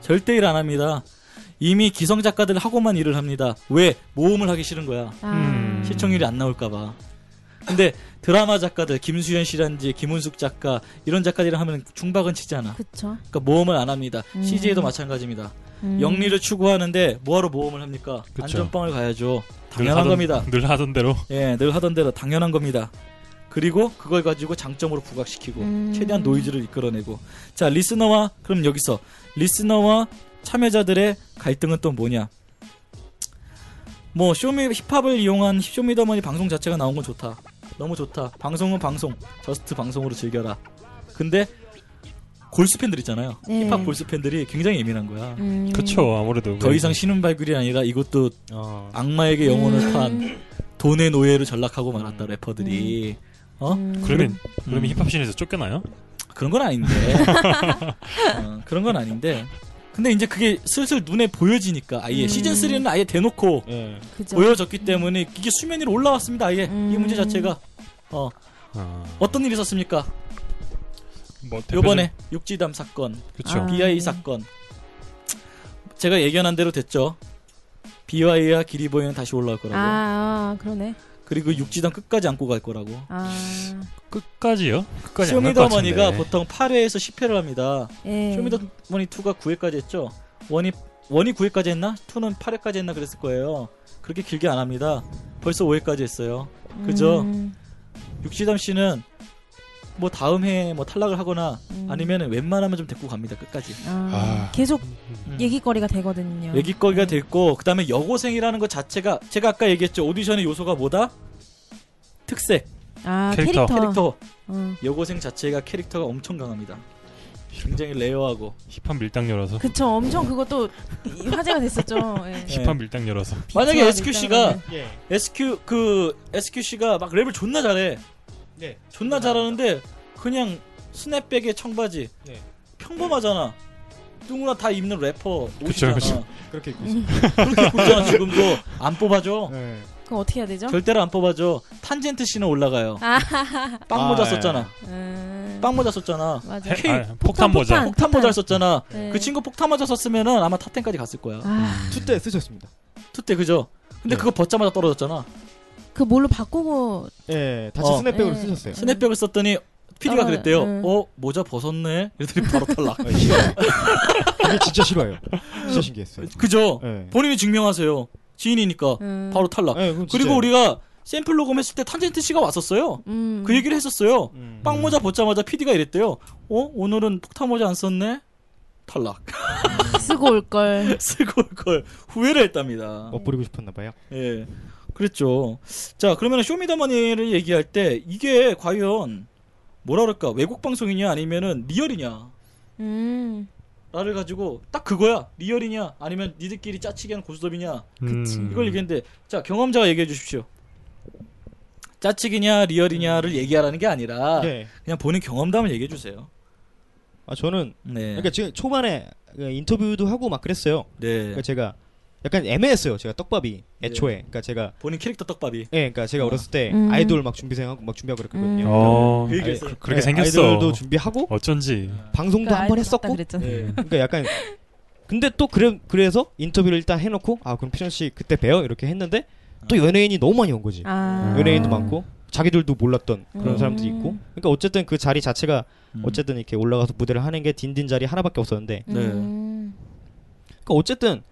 절대 일 안 합니다. 이미 기성 작가들 하고만 일을 합니다. 왜? 모험을 하기 싫은 거야. 아. 음. 시청률이 안 나올까봐. 근데 드라마 작가들 김수현 씨란지 김은숙 작가 이런 작가들이랑 하면 중박은 치잖아. 그쵸. 그러니까 모험을 안 합니다. 음. CJ도 마찬가지입니다. 음. 영리를 추구하는데 뭐하러 모험을 합니까? 그쵸. 안전빵을 가야죠. 늘 당연한 하던- 겁니다. 늘 하던 대로. 예, 늘 하던 대로 당연한 겁니다. 그리고 그걸 가지고 장점으로 부각시키고 음. 최대한 노이즈를 이끌어내고 자 listener와 그럼 여기서 listener와 참여자들의 갈등은 또 뭐냐? 뭐 쇼미 힙합을 이용한 쇼미더머니 방송 자체가 나온 건 좋다. 너무 좋다. 방송은 방송, just 방송으로 즐겨라. 근데 골수 팬들 있잖아요. 네. 힙합 골수 팬들이 굉장히 예민한 거야. 음. 그쵸 아무래도. 더 이상 신은 발굴이 아니라 이것도 어. 악마에게 영혼을 음. 판 돈의 노예로 전락하고 말았다 래퍼들이 어 음. 그러면 그러면 음. 힙합씬에서 쫓겨나요? 그런 건 아닌데 어, 그런 건 아닌데 근데 이제 그게 슬슬 눈에 보여지니까 아예 음. 시즌 3는 아예 대놓고 예. 그죠. 보여졌기 때문에 이게 수면 위로 올라왔습니다 아예 이 음. 문제 자체가 어 아. 어떤 일이 있었습니까 뭐 대표적- 요번에 육지담 사건, 그쵸. 아. BI 네. 사건. 제가 예견한 대로 됐죠. BI와 기리보이는 다시 올라올 거라고. 아, 아, 그러네. 그리고 육지담 끝까지 안고 갈 거라고. 아, 끝까지요? 끝까지 쇼미더머니가. 보통 8회에서 10회를 합니다. 예. 쇼미더머니 2가 9회까지 했죠. one이 one이 9회까지 했나? 2는 8회까지 했나 그랬을 거예요. 그렇게 길게 안 합니다. 벌써 5회까지 했어요. 그죠? 음, 육지담 씨는 뭐 다음 해에 뭐 탈락을 하거나 음. 아니면 웬만하면 좀 데리고 갑니다. 끝까지. 아, 아. 계속 음. 얘기거리가 되거든요. 얘기거리가 네. 됐고 그다음에 여고생이라는 것 자체가 제가 아까 얘기했죠. 오디션의 요소가 뭐다? 특색, 아, 캐릭터. 캐릭터. 캐릭터. 어. 여고생 자체가 캐릭터가 엄청 강합니다. 굉장히 rare하고 hip한 밀당 열어서 그쵸, 엄청 그것도 이- 화제가 됐었죠. 예. 힙한 밀당 열어서 만약에 비주얼 SQ. 예. SQ 그 SQ 씨가 막 랩을 존나 잘해. 네. 존나 잘하는데 그냥 스냅백에 청바지. 네. 평범하잖아. 누구나 다 입는 래퍼 그쵸, 옷이잖아. 그쵸. 그렇게 입고 음. 있어요. 그렇게 입고 있잖아 지금도 안 뽑아줘. 네. 그럼 어떻게 해야 되죠? 절대로 안 뽑아줘. 탄젠트 씨는 올라가요. 빵 모자 아, 썼잖아. 음, 빵 모자 썼잖아. 맞아. K- 아, 폭탄 모자 폭탄. 폭탄 모자를 썼잖아. 네. 그 친구 폭탄 모자 썼으면은 아마 탑10까지 갔을 거야. 아, 투때 쓰셨습니다. 투때 그죠? 근데 네. 그거 벗자마자 떨어졌잖아. 그 뭘로 바꾸고 예, 다시 어. 스냅백으로 예. 쓰셨어요. 스냅백을 썼더니 PD가 아, 그랬대요. 네. 어 모자 벗었네. 이랬더니 바로 탈락. 아, 싫어요. 그게 진짜 싫어요. 진짜 신기했어요. 그죠? 예. 본인이 증명하세요. 지인이니까 음, 바로 탈락. 예, 그럼 그리고. 우리가 샘플 녹음했을 때 탄젠트 씨가 왔었어요. 음, 그 얘기를 했었어요. 음. 빵 모자 벗자마자 PD가 이랬대요. 어 오늘은 폭탄 모자 안 썼네. 탈락. 쓰고 올 걸. 쓰고 올 걸 후회를 했답니다. 멋부리고 싶었나 봐요. 예. 그랬죠. 자, 그러면 쇼미더머니를 얘기할 때 이게 과연 뭐라 그럴까? 왜곡 방송이냐 아니면은 리얼이냐? 음, 나를 가지고 딱 그거야. 리얼이냐 아니면 니들끼리 짜치기 하는 고스톱이냐? 그치. 음. 이걸 얘기했는데 자, 경험자가 얘기해 주십시오. 짜치기냐 리얼이냐를 얘기하라는 게 아니라 예. 그냥 본인 경험담을 얘기해 주세요. 아 저는 네. 그러니까 지금 초반에 그 인터뷰도 하고 막 그랬어요. 네. 그러니까 제가 약간 애매했어요. 제가 떡밥이 애초에. 그러니까 제가 본인 캐릭터 떡밥이. 예, 그러니까 제가 아. 어렸을 때 음. 아이돌 막 준비생하고 막 준비하고 그랬거든요. 음. 어, 그 얘기 아이- 했어요. 그렇게 예, 생겼어. 아이돌도 준비하고 어쩐지 방송도 그러니까 한번 알고 봤다 했었고. 그랬잖아. 네. 그러니까 약간 근데 또 그래 그래서 인터뷰를 일단 해놓고 아 그럼 피션 씨 그때 봬요 이렇게 했는데 또 연예인이 너무 많이 온 거지. 아, 연예인도 많고 자기들도 몰랐던 그런 음. 사람들이 있고. 그러니까 어쨌든 그 자리 자체가 음. 어쨌든 이렇게 올라가서 무대를 하는 게 딘딘 자리 하나밖에 없었는데. 네. 음, 그러니까 어쨌든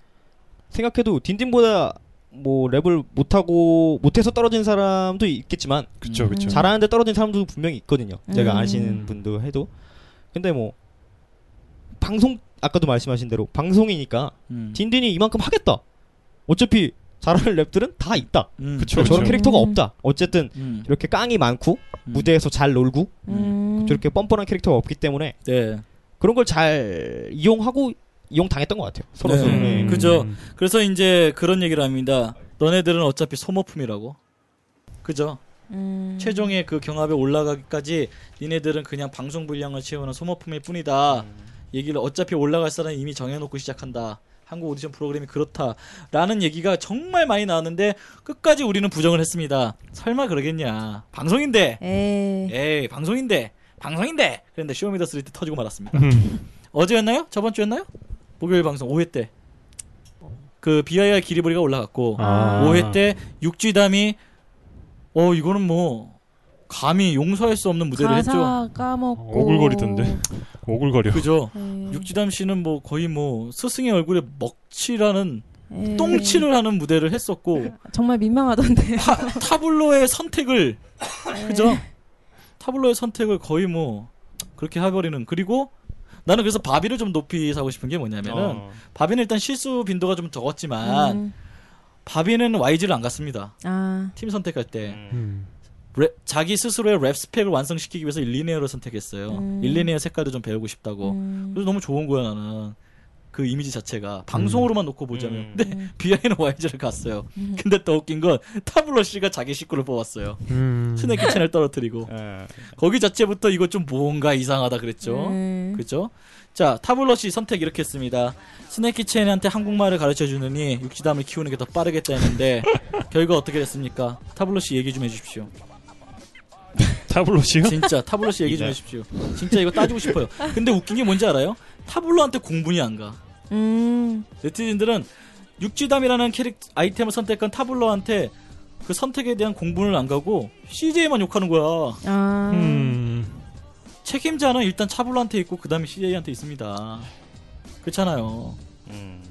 생각해도 딘딘보다 뭐 랩을 못하고 못해서 떨어진 사람도 있겠지만 그쵸 그쵸 음. 잘하는데 떨어진 사람도 분명히 있거든요. 제가 음. 아시는 분도 해도. 근데 뭐 방송 아까도 말씀하신 대로 방송이니까 음. 딘딘이 이만큼 하겠다. 어차피 잘하는 랩들은 다 있다. 음. 그쵸, 저런 그쵸. 캐릭터가 음. 없다. 어쨌든 음. 이렇게 깡이 많고 음. 무대에서 잘 놀고 음. 저렇게 뻔뻔한 캐릭터가 없기 때문에 네. 그런 걸 잘 이용하고 이용 당했던 것 같아요. 서로 네. 음. 네. 그죠. 그래서 이제 그런 얘기를 합니다. 너네들은 어차피 소모품이라고. 그죠? 음. 최종의 그 경합에 올라가기까지 니네들은 그냥 방송 분량을 채우는 소모품일 뿐이다. 얘기를 어차피 올라갈 사람 이미 정해놓고 시작한다. 한국 오디션 프로그램이 그렇다라는 얘기가 정말 많이 나왔는데 끝까지 우리는 부정을 했습니다. 설마 그러겠냐? 방송인데, 에이. 에이 방송인데, 방송인데. 그런데 쇼미더three 때 터지고 말았습니다. 음. 어제였나요? 저번 주였나요? 목요일 방송 5회 때. 그 BI랑 기리보이가 올라갔고 아. 5회 때 육지담이 어 이거는 뭐 감히 용서할 수 없는 무대를 했죠. 가사 까먹고 오글거리던데. 오글거려 그죠? 네. 육지담 씨는 뭐 거의 뭐 스승의 얼굴에 먹칠하는 네. 똥칠을 하는 무대를 했었고 정말 민망하던데. 타, 타블로의 선택을 네. 그죠? 타블로의 선택을 거의 뭐 그렇게 해버리는 그리고 나는 그래서 바비를 좀 높이 사고 싶은 게 뭐냐면은 어. 바비는 일단 실수 빈도가 좀 적었지만 음. 바비는 YG를 안 갔습니다. 아, 팀 선택할 때 음. 랩- 자기 스스로의 랩 스펙을 완성시키기 위해서 일리네어를 선택했어요. 음. 일리네어 색깔도 좀 배우고 싶다고. 음. 그래서 너무 좋은 거야 나는. 그 이미지 자체가 방송으로만 놓고 보자면. 음. 근데 음. 비아이는 YG를 갔어요. 음. 근데 더 웃긴 건 타블로 씨가 자기 식구를 뽑았어요. 음. 스네키 첸을 떨어뜨리고 예. 거기 자체부터 이거 좀 뭔가 이상하다 그랬죠. 음. 그죠? 자, 타블로 씨 선택 이렇게 했습니다. 스네키 첸한테 한국말을 가르쳐 주느니 육지담을 키우는 게 더 빠르겠다 했는데 결과 어떻게 됐습니까? 타블로 씨 얘기 좀 해주십시오. 타블로시요? 진짜 타블로 씨 얘기 좀 네. 해주십시오. 진짜 이거 따지고 싶어요. 근데 웃긴 게 뭔지 알아요? 타블로한테 공분이 안 가. 음. 네티즌들은 육지담이라는 캐릭 아이템을 선택한 타블로한테 그 선택에 대한 공분을 안 가고 CJ만 욕하는 거야. 아. 음. 책임자는 일단 타블로한테 있고 그 다음에 CJ한테 있습니다. 그렇잖아요. 음.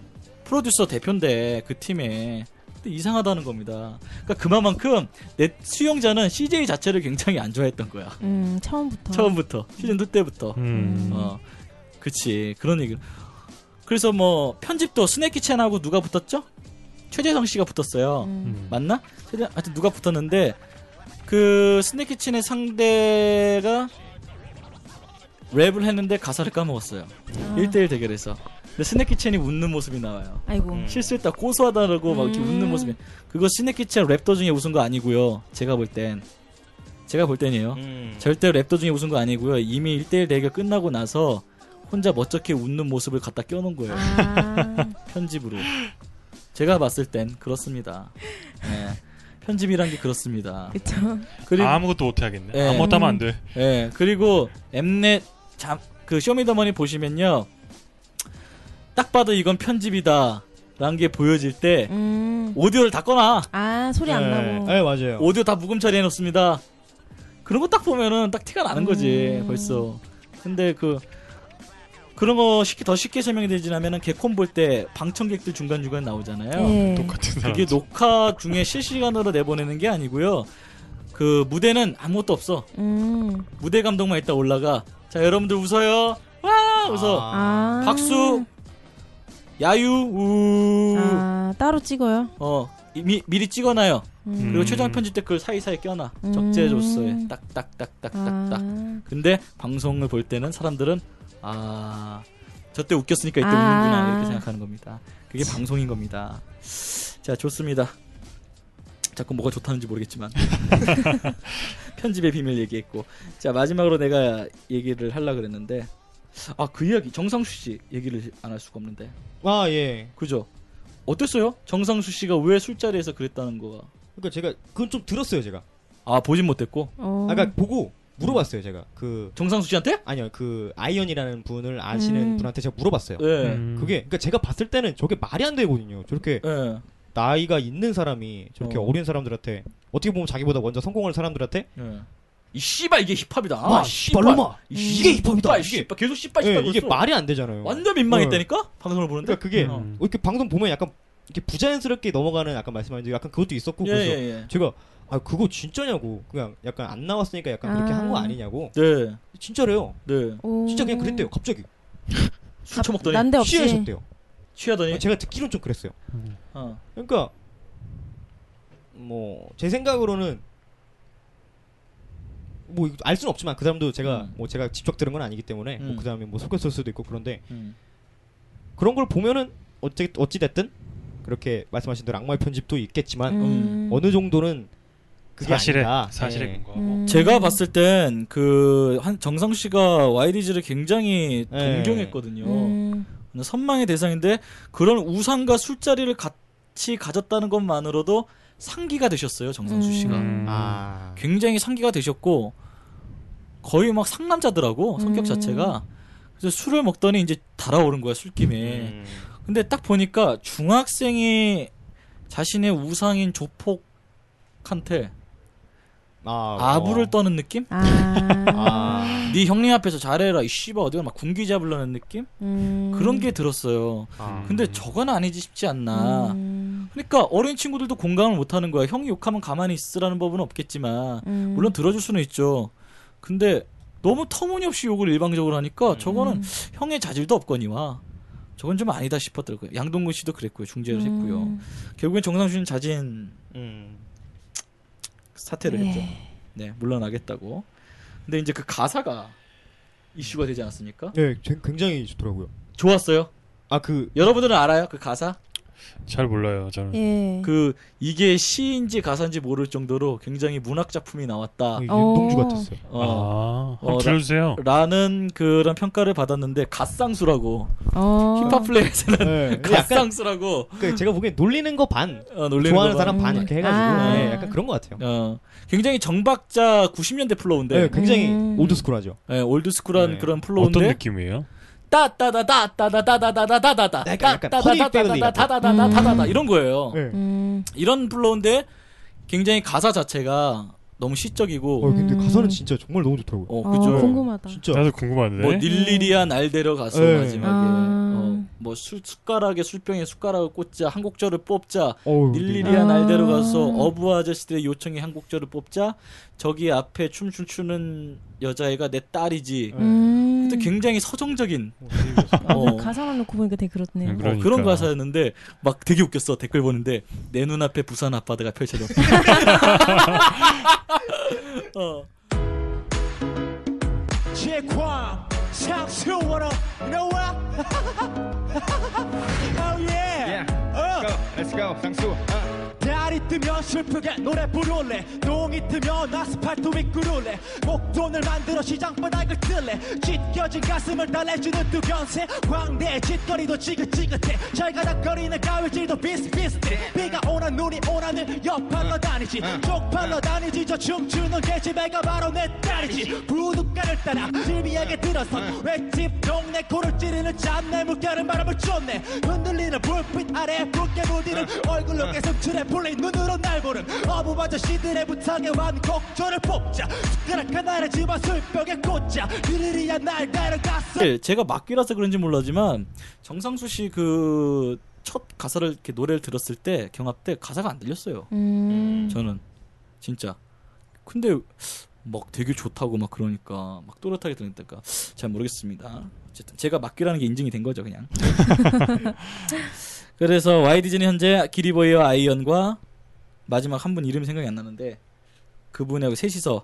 프로듀서 대표인데 그 팀에 근데 이상하다는 겁니다. 그러니까 그만큼 내 수용자는 CJ 자체를 굉장히 안 좋아했던 거야. 음, 처음부터. 처음부터 시즌 2 때부터. 음. 어, 그치 그런 얘기. 그래서 뭐 편집도 스네키 첸하고 누가 붙었죠? 최재성 씨가 붙었어요. 음. 음. 맞나? 최재 하여튼 누가 붙었는데 그 스네키 첸의 상대가 랩을 했는데 가사를 까먹었어요. 아. 1대1 대결에서. 근데 스네키 첸이 웃는 모습이 나와요. 아이고. 음. 실수했다 고소하다라고 막 이렇게 음. 웃는 모습이. 그거 스네키 첸 랩 도중에 웃은 거 아니고요. 제가 볼 땐. 제가 볼 땐이에요. 음. 절대 랩 도중에 웃은 거 아니고요. 이미 1대1 대결 끝나고 나서 혼자 멋쩍게 웃는 모습을 갖다 껴놓은 거예요. 아. 편집으로. 제가 봤을 땐 그렇습니다. 네. 편집이란 게 그렇습니다. 그쵸. 그리고 아무것도 못 해야겠네. 예. 아무것도 하면 안 돼. 예, 그리고 엠넷 잠, 그 쇼미더머니 보시면요. 딱 봐도 이건 편집이다. 라는 게 보여질 때 음. 오디오를 다 꺼놔. 아, 소리 안 네. 나고. 네, 맞아요. 오디오 다 묵음 처리해 놓습니다. 그런 거 딱 보면은 딱 티가 나는 거지 음. 벌써. 근데 그 그런 거 쉽게 더 쉽게 설명이 되지냐면은 개콘 볼 때 방청객들 중간 중간 나오잖아요. 예. 똑같은 사람. 그게 녹화 중에 실시간으로 내보내는 게 아니고요. 그 무대는 아무것도 없어. 음. 무대 감독만 있다 올라가. 자 여러분들 웃어요. 와 웃어. 아. 박수. 야유 우. 아, 따로 찍어요. 어 미, 미리 찍어놔요. 음. 그리고 음. 최종 편집 댓글 사이사이 껴놔. 음. 적재조서에 딱딱딱딱딱딱. 아. 근데 방송을 볼 때는 사람들은 아 저 때 웃겼으니까 이때 아. 웃는구나 이렇게 생각하는 겁니다. 그게 방송인 겁니다. 자 좋습니다. 자꾸 뭐가 좋다는지 모르겠지만 편집의 비밀 얘기했고 자 마지막으로 내가 얘기를 하려 그랬는데 아 그 이야기 정상수 씨 얘기를 안 할 수가 없는데 아, 예. 그죠? 어땠어요? 정상수 씨가 왜 술자리에서 그랬다는 거가 그러니까 제가 그건 좀 들었어요, 제가. 아 보진 못했고 어. 아까 보고 물어봤어요, 제가. 그 정상수 씨한테? 아니요, 그 아이언이라는 분을 아시는 음. 분한테 제가 물어봤어요. 예. 음. 그게 그러니까 제가 봤을 때는 저게 말이 안 되거든요. 저렇게 예. 나이가 있는 사람이 저렇게 어. 어. 린 사람들한테 어떻게 보면 자기보다 먼저 성공할 사람들한테 예. 이 씨발 이게 힙합이다. 와, 아, 씨발, 놈아. 이게 힙합이다. 이게 이게- 씨발 계속 씨발 예, 씨발 이게 그랬어. 말이 안 되잖아요. 완전 민망했다니까 방송을 보는데. 그러니까 그게 어. 음. 이렇게 방송 보면 약간 이렇게 부자연스럽게 넘어가는 아까 말씀하신 약간 그것도 있었고 예, 그래서 예, 예. 제가 아 그거 진짜냐고 그냥 약간 안 나왔으니까 약간 그렇게 아. 한 거 아니냐고 네, 진짜래요. 네. 오. 진짜 그냥 그랬대요. 갑자기 술 처먹더니 난데없이. 취하셨대요. 취하더니. 제가 듣기론 좀 그랬어요. 어. 그러니까 뭐 제 생각으로는 뭐 알 수는 없지만 그 사람도 제가 음. 뭐 제가 직접 들은 건 아니기 때문에 음. 뭐그 다음에 뭐 속였을 수도 있고 그런데 음. 그런 걸 보면은 어찌 어찌 됐든 그렇게 말씀하신 대로 악마의 편집도 있겠지만 음. 어느 정도는 그게 사실에 아닌가. 사실에 예. 근거하고. 음. 제가 봤을 땐그한 정상 씨가 YDG를 굉장히 네. 동경했거든요. 음. 선망의 대상인데 그런 우상과 술자리를 같이 가졌다는 것만으로도 상기가 되셨어요 정상수 씨가. 음. 아. 굉장히 상기가 되셨고 거의 막 상남자더라고 성격 음. 자체가 그래서 술을 먹더니 이제 달아오른 거야 술김에 음. 근데 딱 보니까 중학생이 자신의 우상인 조폭한테 아, 아부를 어. 떠는 느낌? 아. 아. 네 형님 앞에서 잘해라 이 씨발 어디가 막 군기 잡으려는 느낌? 음. 그런 게 들었어요 아. 근데 저건 아니지 싶지 않나 음. 그러니까 어린 친구들도 공감을 못 하는 거야 형이 욕하면 가만히 있으라는 법은 없겠지만 음. 물론 들어줄 수는 있죠. 근데 너무 터무니없이 욕을 일방적으로 하니까 저거는 음. 형의 자질도 없거니와 저건 좀 아니다 싶었더라고요. 양동근 씨도 그랬고요. 중재를 했고요. 음. 결국엔 씨는 자진 음. 사퇴를 예. 했죠. 네, 물러나겠다고. 근데 이제 그 가사가 이슈가 되지 않았습니까? 네, 제- 굉장히 좋더라고요. 좋았어요. 아 그 여러분들은 알아요? 그 가사? 잘 몰라요. 저는. 예. 그 이게 시인지 가사인지 모를 정도로 굉장히 문학 작품이 나왔다. 어, 어. 윤동주 같았어요. 어, 아, 어, 들려주세요. 라 는 그런 평가를 받았는데 갓상수라고 어. 힙합 플레이에서는 네. 갓상수라고 그 제가 보기엔 놀리는 거 반, 어, 놀리는 좋아하는 거 사람 봐. 반 음. 이렇게 해가지고 아. 예, 약간 그런 것 같아요. 어, 굉장히 정박자 90년대 flow인데 네, 굉장히 음. old school하죠. 예, old school한 네. 그런 어떤 flow인데 느낌이에요? 따따다다따다다다다다다 퍼니 패밀리 같아. 따다다다다다다다다 이런 거예요. 네. 음. 이런 flow인데 굉장히 가사 자체가 너무 시적이고 어, 근데 음. 가사는 진짜 정말 너무 좋더라고요. 어, 어, 그죠. 궁금하다. 진짜. 나도 궁금한데. 뭐 닐리리아 날 데려가서 네. 마지막에 뭐 술, 숟가락에 술병에 숟가락을 꽂자 한 곡절을 뽑자 어우, 닐리리아 아. 날 데려가서 어부 아저씨들의 요청에 한 곡절을 뽑자 저기 앞에 춤춤 추는 여자애가 내 딸이지 음. 근데 굉장히 서정적인 아, 어. 가사만 놓고 보니까 되게 그렇네요. 음, 어, 그러니까. 그런 가사였는데 막 되게 웃겼어 댓글 보는데 내 눈앞에 부산 앞바다가 펼쳐져 어. South to what up? You know what? Let's go, 상수. 달이 뜨면 슬프게 노래 부를래. 농이 뜨면 아스팔트 미끄를래. 목돈을 만들어 시장바닥을 뜰래. 찢겨진 가슴을 달래주는 두견새 광대의 짓거리도 지긋지긋해. 잘 가닥거리는 가을질도 비슷비슷해. 비가 오나 눈이 오나는 옆팔러 다니지. 쪽팔러 다니지. 저 춤추는 개집애가 바로 내 딸이지. 부둣가를 따라 실비하게 들어서 횟집 동네 코를 찌르는 짠내 물결은 바람을 쫓네. 흔들리는 불빛 아래 붉게 물드는 얼굴로 계속 풀린 눈으로 날 보는 어부 아저씨들의 부탁에 한 곡조를 뽑자 숟가락 하나를 집어 술병에 꽂자 그리리야 날 데려갔어 네, 제가 막귀라서 그런지 몰라지만 정상수 씨그 첫 가사를 이렇게 노래를 들었을 때 경합 때 가사가 안 들렸어요. 음. 저는 진짜. 근데 막 되게 좋다고 막 그러니까 막 또렷하게 들으니까 잘 모르겠습니다. 어쨌든 제가 막귀라는 게 인증이 된 거죠 그냥. 그래서 와이디즈는 현재 기리보이와 아이언과 마지막 한 분 이름이 생각이 안 나는데 그분하고 셋이서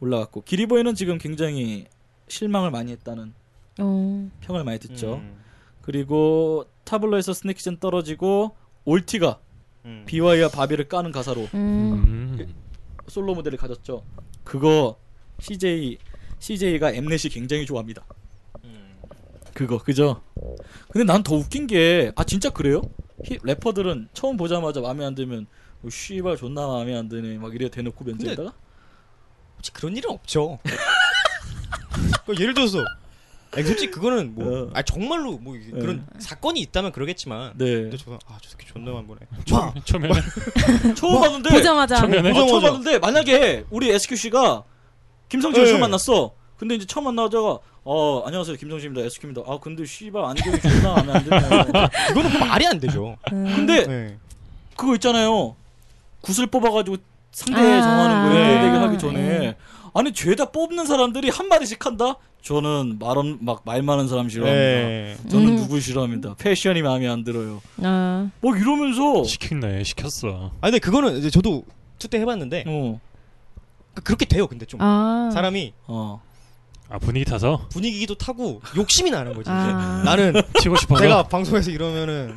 올라갔고 기리보이는 지금 굉장히 실망을 많이 했다는 어. 평을 많이 듣죠. 음. 그리고 타블로에서 스네이크전 떨어지고 올티가 음. 비와이와 바비를 까는 가사로 음. 음. 솔로 무대를 가졌죠. 그거 CJ CJ가 엠넷이 굉장히 좋아합니다. 그거 그죠? 근데 난 더 웃긴 게 아 진짜 그래요? 히- 래퍼들은 처음 보자마자 마음에 안 들면 뭐, 씨발 존나 마음에 안 드네 막 이래 대놓고 면접에다가 솔직히 그런 일은 없죠. 그 예를 들어서 아니, 솔직히 그거는 뭐 어. 아 정말로 뭐 이게 그런 사건이 있다면 그러겠지만 네 근데 저는 아저 새끼 존나 만 보네. 처음, 처음에는 처음 봤는데 보자마자 처음 보자마자. 봤는데 만약에 우리 SQC가 김성진을 네. 처음 만났어. 근데 이제 처음 만나자가 어 안녕하세요 김성진입니다 SQ입니다. 아 근데 씨발 안경이 존나 마음에 안 드네. 이거는 말이 안 되죠. 음. 근데 네. 그거 있잖아요. 굿을 뽑아가지고 상대 아. 정하는 거에 네. 대결 하기 전에 네. 아니 죄다 뽑는 사람들이 한 마디씩 한다. 저는 말은 막 말 많은 사람 싫어합니다. 네. 저는 음. 누구 싫어합니다. 패션이 마음에 안 들어요. 아. 뭐 이러면서 시켰네, 시켰어. 아 근데 그거는 이제 저도 투때 해봤는데 어, 그- 그렇게 돼요. 근데 좀 아. 사람이 어, 아 분위기 타서 분위기도 타고 욕심이 나는 거지. 아. 이제 나는 치고 싶어서. 내가 방송에서 이러면은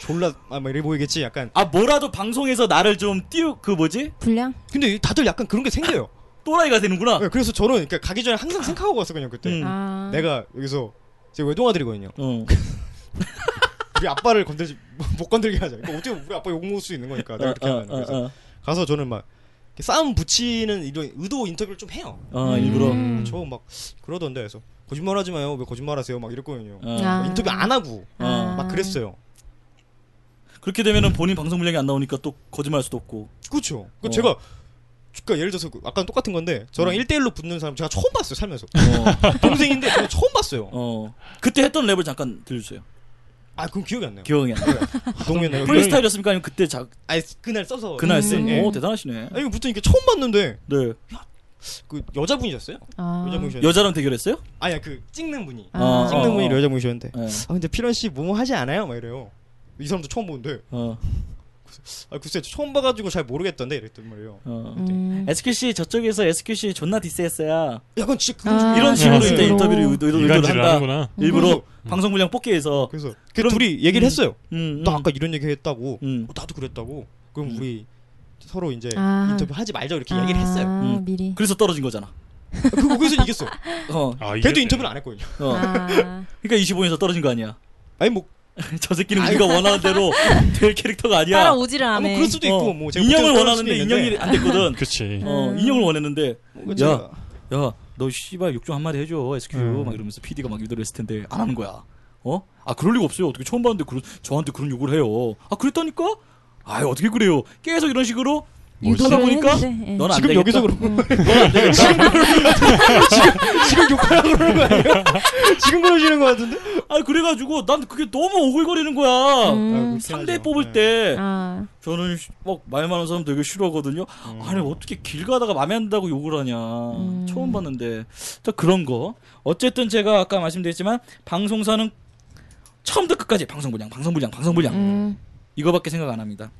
졸라 아막 이래 보이겠지. 약간 아 뭐라도 방송에서 나를 좀 띄우 그 뭐지 불량? 근데 다들 약간 그런 게 생겨요. 또라이가 되는구나. 네, 그래서 저는 그러니까 가기 전에 항상 생각하고 갔었거든요. 그때 음. 아. 내가 여기서 제 외동아들이거든요. 어. 우리 아빠를 건들지 못 건들게 하자. 그러니까 어떻게 우리 아빠 욕 먹을 수 있는 거니까 내가 그렇게 하면. 그래서 어, 가서 저는 막 싸움 붙이는 이런 의도 인터뷰를 좀 해요. 어, 일부러. 음. 저막 그러던데 그래서 거짓말하지 마요. 왜 거짓말하세요? 막 이랬거든요. 어. 아. 인터뷰 안 하고 어. 막 그랬어요. 그렇게 되면은 본인 방송 분량이 안 나오니까 또 거짓말할 수도 없고. 그렇죠. 그 어. 제가 그러니까 예를 들어서 그 아까랑 똑같은 건데 저랑 음. 일 1대1로 붙는 사람 제가 처음 봤어요 살면서 어. 동생인데 제가 처음 봤어요 어. 그때 했던 랩을 잠깐 들려주세요. 아 그건 기억이 안 나요 기억이 안 나요. 나 프리스타일이었습니까? 아니면 그때 자, 아니 그날 써서 그날 음. 쓴? 예. 오, 대단하시네. 아니 무튼 이게 처음 봤는데 네. 그 여자분이셨어요 아. 여자분이셨는데 여자랑 대결했어요? 아니야 그 찍는 분이 아. 찍는 어, 분이 어. 여자분이셨는데 네. 아 근데 피런 씨 뭐뭐 하지 않아요 막 이래요 이 사람도 처음 보는데 어. 아 글쎄 처음 봐가지고 잘 모르겠던데 이랬단 말이에요. 어. 음. SQC 저쪽에서 SQC 존나 디스했어야 약간 진짜 그런 아, 이런 식으로 이제. 인터뷰를 의도, 의도를 이간질을 한다. 하는구나. 일부러 그래서- 방송 분량 뽑기 위해서. 그래서 그 둘이 얘기를 했어요. 음, 너 음. 아까 이런 얘기 했다고. 음. 어, 나도 그랬다고. 그럼 음. 우리 서로 이제 아. 인터뷰 하지 말자 이렇게 얘기를 했어요. 아, 음. 미리. 그래서 떨어진 거잖아. 그 거기서 이겼어. 어. 아, 걔도 인터뷰를 안 했거든요. 어. 아. 그러니까 25에서 떨어진 거 아니야. 아니 뭐, 저 새끼는 우리가 원하는 대로 될 캐릭터가 아니야. 따라오지를 아, 뭐. 그럴 수도 있고 어, 뭐 제가 인형을 원하는데 인형이. 안 됐거든. 그치. 어, 음. 인형을 원했는데 뭐 야, 야, 너 씨발 욕좀 한마디 해줘, SQ. 음. 막 이러면서 PD가 막 유도를 했을 텐데 안 하는 거야. 어? 아, 그럴 리가 없어요. 어떻게 처음 봤는데 그런, 저한테 그런 욕을 해요. 아, 그랬다니까? 아, 어떻게 그래요? 계속 이런 식으로 하다 유도를 보니까 했는데, 예. 넌안 지금 되겠다. 여기서 그런 음. 넌안 되겠다. 지금 욕하라고 그러는 거 아니에요? 지금 그러시는 거 같은데? 아, 그래가지고 난 그게 너무 오글거리는 거야. 음. 상대 뽑을 때 아. 저는 시- 막말 많은 사람 되게 싫어하거든요. 아니 어떻게 길 가다가 마음에 안 든다고 욕을 하냐. 음. 처음 봤는데 또 그런 거. 어쨌든 제가 아까 말씀드렸지만 방송사는 처음부터 끝까지 방송 분량, 방송 분량, 방송 분량 음. 이거밖에 생각 안 합니다.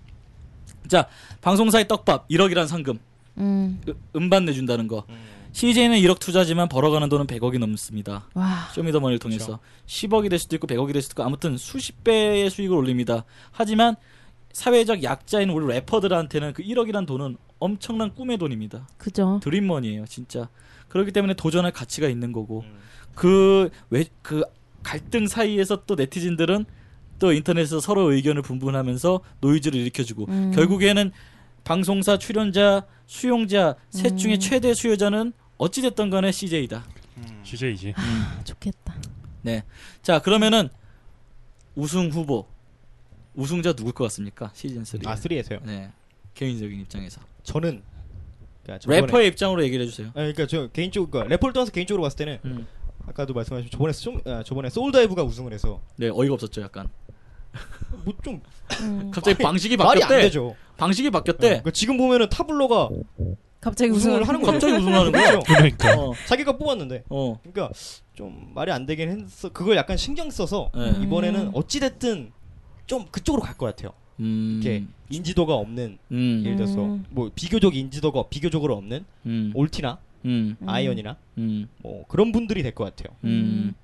자 방송사의 떡밥 1억이란 상금 음. 으- 음반 내준다는 거. CJ는 1억 투자지만 벌어가는 돈은 100억이 넘습니다. 와. 쇼미더머니를 통해서 10억이 될 수도 있고 100억이 될 수도 있고 아무튼 수십 배의 수익을 올립니다. 하지만 사회적 약자인 우리 래퍼들한테는 그 1억이란 돈은 엄청난 꿈의 돈입니다. 그죠. 드림머니예요, 진짜. 그렇기 때문에 도전할 가치가 있는 거고 그왜 그 갈등 사이에서 또 네티즌들은 또 인터넷에서 서로 의견을 분분하면서 노이즈를 일으켜주고 음. 결국에는 방송사 출연자 수용자 셋 음. 중에 최대 수요자는 어찌됐든 간에 CJ다. CJ지. 아, 좋겠다. 네. 자, 그러면은 우승 후보 우승자 누굴 것 같습니까? 시즌 3. 아 3에서요. 네. 개인적인 입장에서. 저는 그러니까 저번에- 래퍼의 입장으로 얘기를 해 주세요. 아, 그러니까 저 개인적 그러니까 래퍼를 떠나서 개인적으로 봤을 때는 음. 아까도 말씀하신 저번에 좀 아, 저번에 소울다이브가 우승을 해서 네, 어이가 없었죠, 약간. 뭐좀 음. 갑자기 방식이 말이 안 바뀌었대. 되죠. 방식이 바뀌었대. 그러니까 지금 보면은 타블로가 갑자기 우승을 하는 거죠. 갑자기 우승하는 거죠. 그러니까. 어. 자기가 뽑았는데 어. 그러니까 좀 말이 안 되긴 했어. 그걸 약간 신경 써서 네. 이번에는 어찌 됐든 좀 그쪽으로 갈 것 같아요. 음. 이렇게 인지도가 없는 음. 예를 들어서 음. 뭐 비교적 인지도가 비교적으로 없는 음. 올티나 음. 음. 아이언이나 음. 뭐 그런 분들이 될 것 같아요. 음.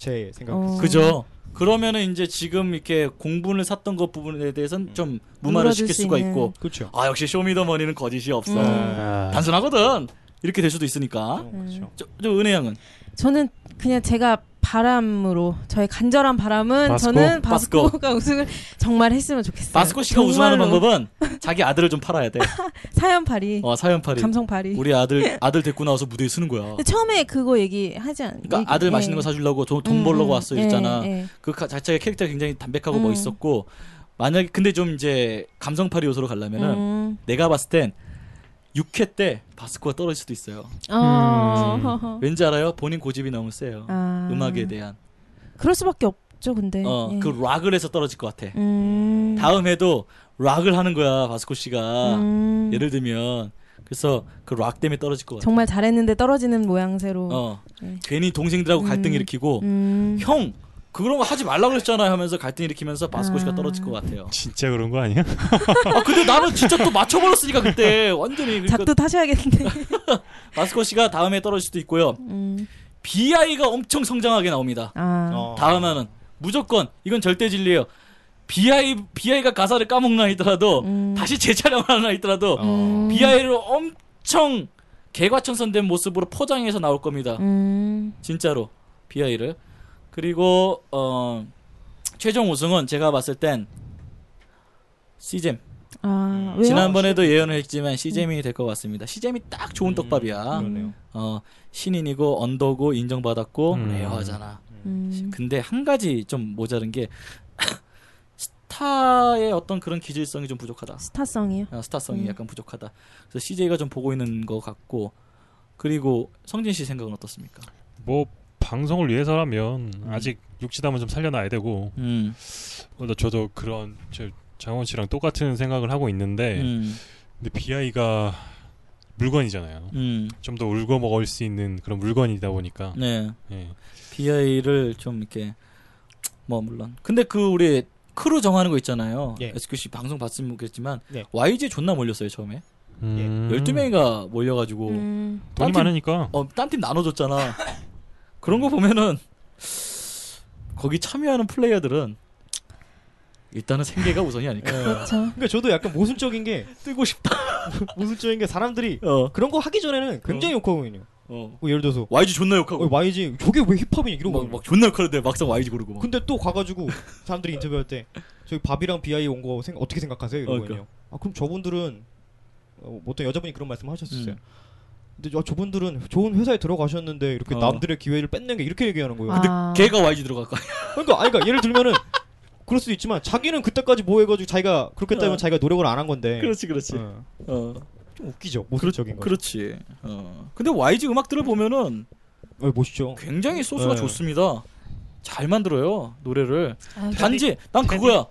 제 생각. 어. 그죠. 그러면은 이제 지금 이렇게 공분을 샀던 것 부분에 대해서는 좀 무마를 시킬 수 수가 있는. 있고 그렇죠. 아 역시 쇼미더머니는 거짓이 없어 음. 아, 단순하거든 이렇게 될 수도 있으니까 어, 그렇죠. 저, 저 은혜 양은 저는 그냥 제가 바람으로 저의 간절한 바람은 바스코? 저는 바스코. 바스코가 우승을 정말 했으면 좋겠어요. 바스코 씨가 우승하는 정말로. 방법은 자기 아들을 좀 팔아야 돼. 사연팔이, 어 사연팔이 감성팔이. 우리 아들 아들 데리고 나와서 무대에 쓰는 거야. 처음에 그거 얘기하지 않. 그러니까 얘기- 아들 예. 맛있는 거 사주려고 돈, 돈 음, 벌려고 음, 왔어 예, 이랬잖아. 예. 그 가- 자체가 캐릭터가 굉장히 담백하고 음. 멋있었고 만약에 근데 좀 이제 감성팔이 요소로 가려면은 음. 내가 봤을 땐 6회 때 바스코가 떨어질 수도 있어요. 어. 왠지 알아요? 본인 고집이 너무 세요. 아. 음악에 대한. 그럴 수밖에 없죠, 근데. 어, 예. 그 락을 해서 떨어질 것 같아. 음. 다음 해도 락을 하는 거야, 바스코 씨가. 음. 예를 들면. 그래서 그 락 때문에 떨어질 것 같아. 정말 잘했는데 떨어지는 모양새로. 어. 네. 괜히 동생들하고 갈등 음. 일으키고, 음. 형! 그런 거 하지 말라 그랬잖아요 하면서 갈등 일으키면서 바스코 씨가 아. 떨어질 것 같아요. 진짜 그런 거 아니야? 아, 근데 나는 진짜 또 맞춰버렸으니까 그때. 완전히. 그러니까 작두 타셔야겠는데. 바스코 씨가 다음에 떨어질 수도 있고요. 음. BI가 엄청 성장하게 나옵니다. 아. 어. 다음에는 무조건 이건 절대 진리예요. BI BI가 가사를 까먹나 있더라도 음. 다시 재촬영을 하나 있더라도 음. BI를 엄청 개과천선된 모습으로 포장해서 나올 겁니다. 음. 진짜로 BI를 그리고 어 최종 우승은 제가 봤을 땐 시잼 아, 왜요? 지난번에도 예언을 했지만 시잼이 될것 같습니다. 시잼이 딱 좋은 떡밥이야. 그러네요. 어 신인이고 언더고 인정받았고 음. 레어하잖아. 음. 근데 한 가지 좀 모자른 게 스타의 어떤 그런 기질성이 좀 부족하다. 스타성이요. 아, 스타성이 음. 약간 부족하다. 그래서 CJ가 좀 보고 있는 것 같고 그리고 성진 씨 생각은 어떻습니까? 뭐 방송을 위해서라면 아직 육지담은 좀 살려놔야 되고 음, 어, 나 저도 그런 저 장원 씨랑 똑같은 생각을 하고 있는데 음, 근데 BI가 물건이잖아요. 음, 좀더 울궈 먹을 수 있는 그런 물건이다 보니까 네. 예. BI를 좀 이렇게 뭐 물론 근데 그 우리 크루 정하는 거 있잖아요. 예. SQC 방송 봤으면 모르겠지만 네. YG 존나 몰렸어요 처음에. 음. 12명이가 몰려가지고 음. 돈이 딴 팀- 많으니까. 어, 딴 팀 나눠줬잖아. 그런 거 보면은 거기 참여하는 플레이어들은 일단은 생계가 우선이 아닐까. 그렇죠. 그러니까 저도 약간 모순적인 게 뜨고 싶다. 모순적인 게 사람들이 어, 그런 거 하기 전에는 굉장히 욕하거든요. 어. 뭐 예를 들어서 YG 존나 어, 욕하고 YG 저게 왜 힙합이냐 이러고 막, 막 존나 욕하는데 막상 YG 고르고 막. 근데 또 가가지고 사람들이 인터뷰할 때 저희 밥이랑 비아이 온 거 어떻게 생각하세요? 어, 이러거든요. 아 그럼 저분들은 어, 어떤 여자분이 그런 말씀 하셨었어요. 음. 근데 저, 저분들은 좋은 회사에 들어가셨는데 이렇게 어. 남들의 기회를 뺏는 게 이렇게 얘기하는 거예요. 근데 아. 걔가 YG 들어갈 거야. 그러니까 아니 그러니까 예를 들면은 그럴 수도 있지만 자기는 그때까지 뭐 해가지고 자기가 그렇게 따면 어. 자기가 노력을 안 한 건데. 그렇지, 그렇지. 어. 어, 좀 웃기죠. 모순적인 거. 그렇지. 어. 근데 YG 음악들을 보면은 어, 멋있죠. 굉장히 소스가 네. 좋습니다. 잘 만들어요 노래를. 아, 단지 난? 그거야.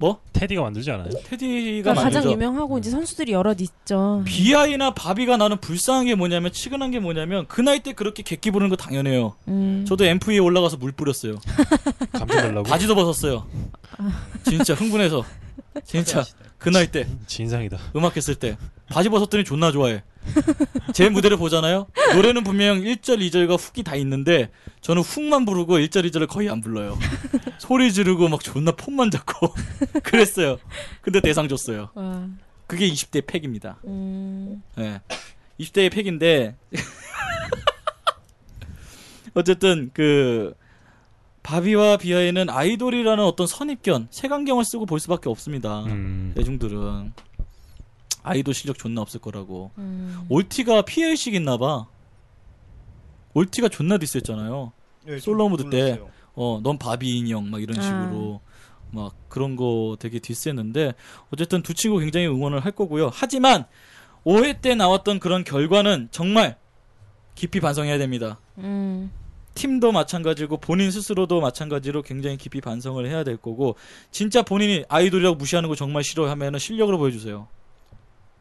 뭐 테디가 만들지 않아요? 테디가 그러니까 가장 만들죠. 유명하고 이제 선수들이 여럿 있죠. 비아이나 바비가 나는 불쌍한 게 뭐냐면 치근한 게 뭐냐면 그 나이 때 그렇게 객기 부르는 거 당연해요. 음. 저도 앰프 위에 올라가서 물 뿌렸어요. 감정 달라고. 바지도 벗었어요. 진짜 흥분해서. 진짜 그 나이 때 진상이다. 음악 했을 때 바지 벗었더니 존나 좋아해. 제 무대를 보잖아요. 노래는 분명 1절, 2절과 훅이 다 있는데 저는 훅만 부르고 1절, 2절을 거의 안 불러요. 소리 지르고 막 존나 폰만 잡고 그랬어요. 근데 대상 줬어요. 와. 그게 20대 팩입니다. 음. 예. 20대의 팩인데 어쨌든 그 바비와 비아이는 아이돌이라는 어떤 선입견, 색안경을 쓰고 볼 수밖에 없습니다. 음. 대중들은 아이돌 실력 존나 없을 거라고. 음. 올티가 피해의식 있나 봐. 올티가 존나 diss했잖아요. 네, 솔로 좀 무대 때. 어, 넌 바비 인형 막 이런 아. 식으로 막 그런 거 되게 diss했는데 어쨌든 두 친구 굉장히 응원을 할 거고요. 하지만 5회 때 나왔던 그런 결과는 정말 깊이 반성해야 됩니다. 음. 팀도 마찬가지고 본인 스스로도 마찬가지로 굉장히 깊이 반성을 해야 될 거고 진짜 본인이 아이돌이라고 무시하는 거 정말 싫어하면은 실력으로 보여주세요.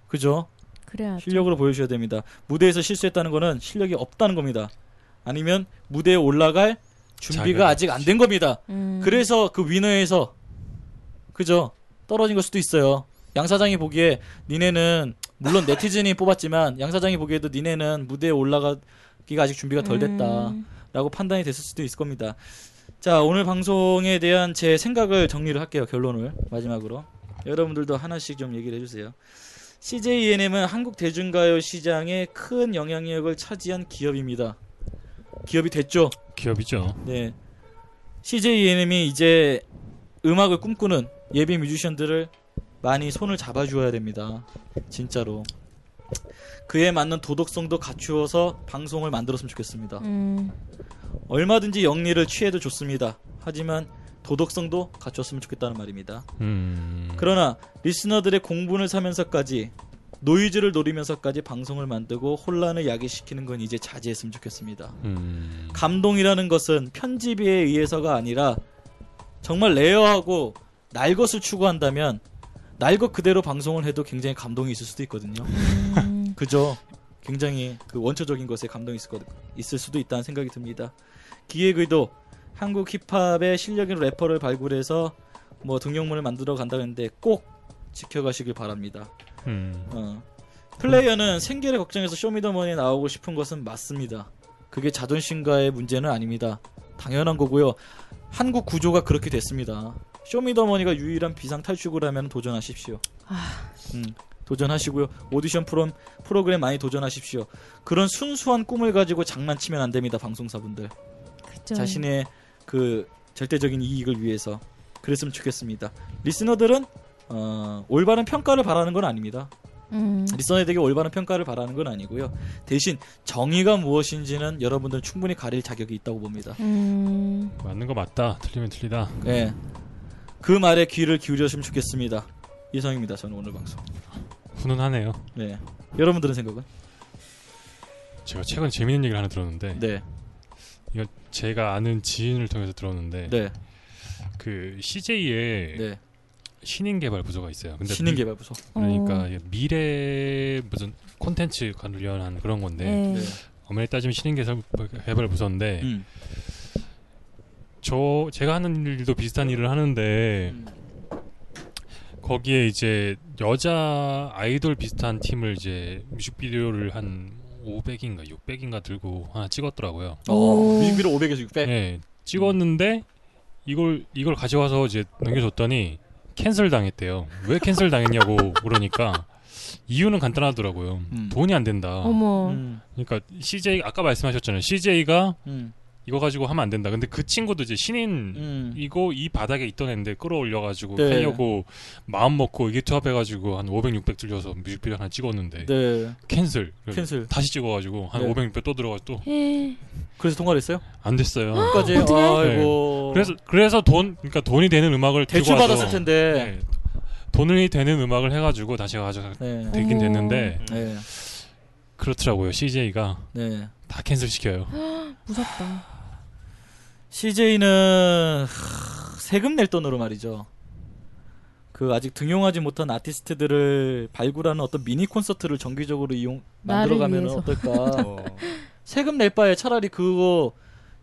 그죠? 그래야죠. 실력으로 보여주셔야 됩니다. 무대에서 실수했다는 거는 실력이 없다는 겁니다. 아니면 무대에 올라갈 준비가 아직 안 된 겁니다. 음. 그래서 그 위너에서 그죠 떨어진 걸 수도 있어요. 양 사장이 보기에 니네는 물론 네티즌이 뽑았지만 양 사장이 보기에도 니네는 무대에 올라가기가 아직 준비가 덜 됐다 라고 음. 판단이 됐을 수도 있을 겁니다. 자 오늘 방송에 대한 제 생각을 정리를 할게요. 결론을 마지막으로 여러분들도 하나씩 좀 얘기를 해주세요. CJENM은 한국 대중가요 시장에 큰 영향력을 차지한 기업입니다. 기업이 됐죠. 기업이죠. 네. CJENM이 이제 음악을 꿈꾸는 예비 뮤지션들을 많이 손을 잡아주어야 됩니다. 진짜로. 그에 맞는 도덕성도 갖추어서 방송을 만들었으면 좋겠습니다. 음. 얼마든지 영리를 취해도 좋습니다. 하지만 도덕성도 갖췄으면 좋겠다는 말입니다. 음. 그러나 listener들의 공분을 사면서까지 noise를 노리면서까지 방송을 만들고 혼란을 야기시키는 건 이제 자제했으면 좋겠습니다. 음. 감동이라는 것은 편집에 의해서가 아니라 정말 rare하고 날 것을 추구한다면 날 것 그대로 방송을 해도 굉장히 감동이 있을 수도 있거든요. 음. 그죠? 굉장히 그 원초적인 것에 감동이 있을, 거, 있을 수도 있다는 생각이 듭니다. 기획 의도 한국 힙합의 실력인 래퍼를 발굴해서 뭐 등용문을 만들어 간다는데 꼭 지켜가시길 바랍니다. 음. 어. 플레이어는 생계를 걱정해서 쇼미더머니에 나오고 싶은 것은 맞습니다. 그게 자존심과의 문제는 아닙니다. 당연한 거고요. 한국 구조가 그렇게 됐습니다. 쇼미더머니가 유일한 비상 탈출구를 하면 도전하십시오. 음, 도전하시고요. 오디션 프로, 프로그램 많이 도전하십시오. 그런 순수한 꿈을 가지고 장난치면 안 됩니다. 방송사분들. 그죠. 자신의 그 절대적인 이익을 위해서 그랬으면 좋겠습니다. listener들은 어, 올바른 평가를 바라는 건 아닙니다. 음. listener에게 올바른 평가를 바라는 건 아니고요. 대신 정의가 무엇인지는 여러분들 충분히 가릴 자격이 있다고 봅니다. 음. 맞는 거 맞다. 틀리면 틀리다. 네. 그 말에 귀를 기울여주시면 좋겠습니다. 이성입니다. 저는 오늘 방송. 훈훈하네요. 네. 여러분들은 생각은? 제가 최근 재밌는 얘기를 하나 들었는데 네. 이거 제가 아는 지인을 통해서 들었는데 네. 그 CJ에 네. 신인 개발 부서가 있어요. 근데 신인 미- 개발 부서. 그러니까 어. 미래 무슨 콘텐츠 관련한 그런 건데 네. 네. 엄밀히 따지면 신인 개발 개발 부서인데 음. 저 제가 하는 일도 비슷한 일을 하는데 음. 거기에 이제 여자 아이돌 비슷한 팀을 이제 뮤직비디오를 한 500인가 600인가 들고 하나 찍었더라고요. 어, 뮤직비디오 500에서 600. 네, 찍었는데 이걸 이걸 가져와서 이제 넘겨줬더니 캔슬 당했대요. 왜 캔슬 당했냐고 물으니까 이유는 간단하더라고요. 음. 돈이 안 된다. 어머. 음. 그러니까 CJ 아까 말씀하셨잖아요. CJ가 음. 이거 가지고 하면 안 된다. 근데 그 친구도 이제 신인 음. 이거 이 바닥에 있던 애인데 끌어올려가지고 네. 하려고 마음 먹고 의기투합해가지고 한 500, 600 들려서 뮤직비디오 하나 찍었는데 네. 캔슬. 캔슬. 다시 찍어가지고 한 네. 500, 600 또 들어가 또안 예. 그래서 통화를 했어요? 됐어요. 끝까지. 어떡해? 아이고. 그래서 그래서 돈 그러니까 돈이 되는 음악을 대출 받았을 텐데. 네. 돈이 되는 음악을 해가지고 다시 가져 네. 되긴 어머. 됐는데 네. 그렇더라고요. CJ가 네. 다 캔슬 시켜요. 무섭다. CJ는 세금 낼 돈으로 말이죠. 그 아직 등용하지 못한 아티스트들을 발굴하는 어떤 미니 콘서트를 정기적으로 이용 만들어가면. 어떨까? 어. 세금 낼 바에 차라리 그거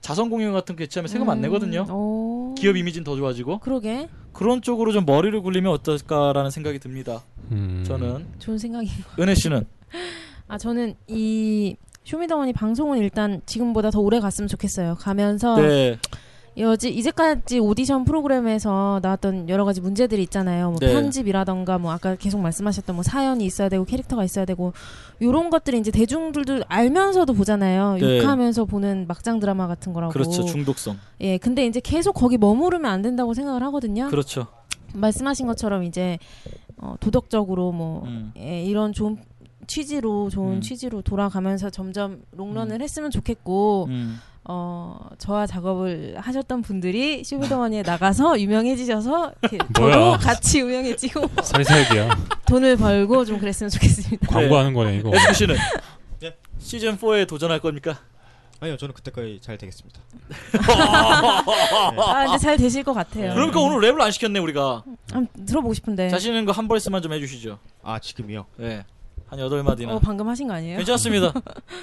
자선 공연 같은 거 개최하면 세금 안 음, 내거든요. 오. 기업 이미지는 더 좋아지고 그러게 그런 쪽으로 좀 머리를 굴리면 어떨까라는 생각이 듭니다. 음. 저는 좋은 생각인 것. 은혜 씨는 아 저는 이 쇼미더머니 방송은 일단 지금보다 더 오래 갔으면 좋겠어요. 가면서 네, 여지 이제까지 오디션 프로그램에서 나왔던 여러 가지 문제들이 있잖아요. 뭐 네. 편집이라던가 뭐 아까 계속 말씀하셨던 뭐 사연이 있어야 되고 캐릭터가 있어야 되고 요런 것들이 이제 대중들도 알면서도 보잖아요. 네. 욕하면서 보는 막장 드라마 같은 거라고. 그렇죠 중독성. 예, 근데 이제 계속 거기 머무르면 안 된다고 생각을 하거든요. 그렇죠. 말씀하신 것처럼 이제 어, 도덕적으로 뭐 음. 예, 이런 좋은 취지로 좋은 음. 취지로 돌아가면서 점점 롱런을 했으면 좋겠고 음. 어 저와 작업을 하셨던 분들이 쇼미더머니에 나가서 유명해지셔서. 저도 같이 유명해지고 사리사욕이야. 돈을 벌고 좀 그랬으면 좋겠습니다. 광고하는 거네 이거. 에스쿠 씨는 네. 시즌 4에 도전할 겁니까? 아니요, 저는 그때까지 잘 되겠습니다. 아 근데 잘 되실 것 같아요. 그러니까 오늘 랩을 안 시켰네 우리가. 한번 들어보고 싶은데. 자신 있는 거 한 벌스만 좀 해주시죠. 아 지금이요? 네, 한 여덟 마디나. 어 방금 하신 거 아니에요? 괜찮습니다.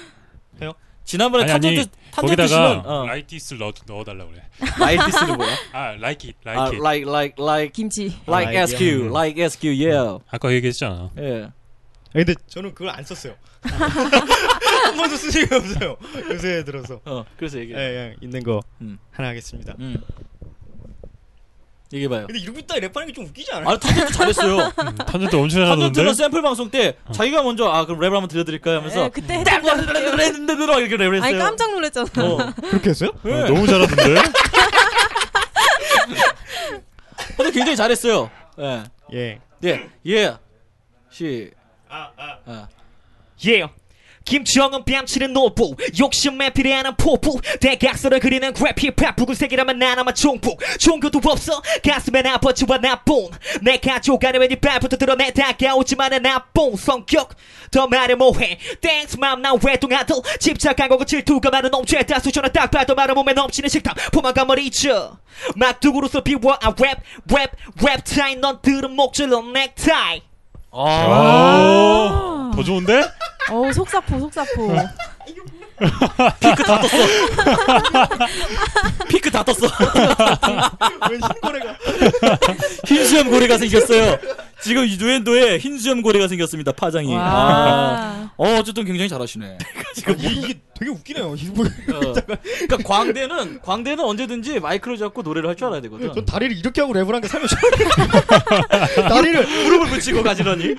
해요? 지난번에 아니, 아니, 탄젠트 탄젠트 거기다가 씨는 어, 라이티스를 넣어 넣어달라 그래. 라이티스는 뭐야? 아 like it, 아, like it. like like like 김치. like SQ, like SQ, yeah. 아까 얘기했잖아. 예. 아, 근데 저는 그걸 안 썼어요. 한 번도 쓴 적이 없어요. 요새 들어서. 어, 그래서 얘기해. 예, 예, 있는 거 음. 하나 하겠습니다. 음. 얘기해봐요. 근데 이러고 있다 랩하는 게 좀 웃기지 않아요? 아, 탄젠트 잘했어요. 음, 탄젠트 엄청 잘하던데. 탄젠트는 샘플 방송 때 자기가 먼저 아 그럼 랩을 한번 들려드릴까요 하면서 예, 그때 했던 거 같아요. 이렇게 랩을 했어요. 아니 깜짝 놀랐잖아. 어. 그렇게 했어요? 네. 어, 너무 잘하던데. 근데 굉장히 잘했어요. 예. 예. 예. 예. 시. 아, 아. Yeah. 김정은 뺨치는 노부 욕심에 비례하는 포부. 대각선을 그리는 힙합 붉은색이라면 나나마 종북. 종교도 없어 가슴에 나버치와 나쁜 내 가족 아니면 이 발부터 드러내 다가오지만은 나쁜 성격 더 말해 뭐해? 땡스 맘 난 외동아들. 집착한 거고 질투가 많은 놈죄. 다수 저는 딱 봐도 마른 몸에 넘치는 식탐. 포만감 머리죠 막두구로서 비워? 아 랩, 랩, 랩 타임. 넌 들은 목줄로 넥타이. 아, 더 좋은데? 어우 속사포 속사포. 피크 다 떴어. 피크 다 떴어. 왜 흰고래가? 흰수염 고래가 생겼어요. 지금 유엔도에 흰수염 고래가 생겼습니다. 파장이. 아. 와. 어, 어쨌든 굉장히 잘하시네. 지금 이, 이게 되게 웃기네요. 흰고래. 어. 그러니까 광대는 광대는 언제든지 마이크를 잡고 노래를 할 줄 알아야 되거든. 전 다리를 이렇게 하고 랩을 한 게 살면 처음이에요. 다리를 무릎을 붙이고 가지런히.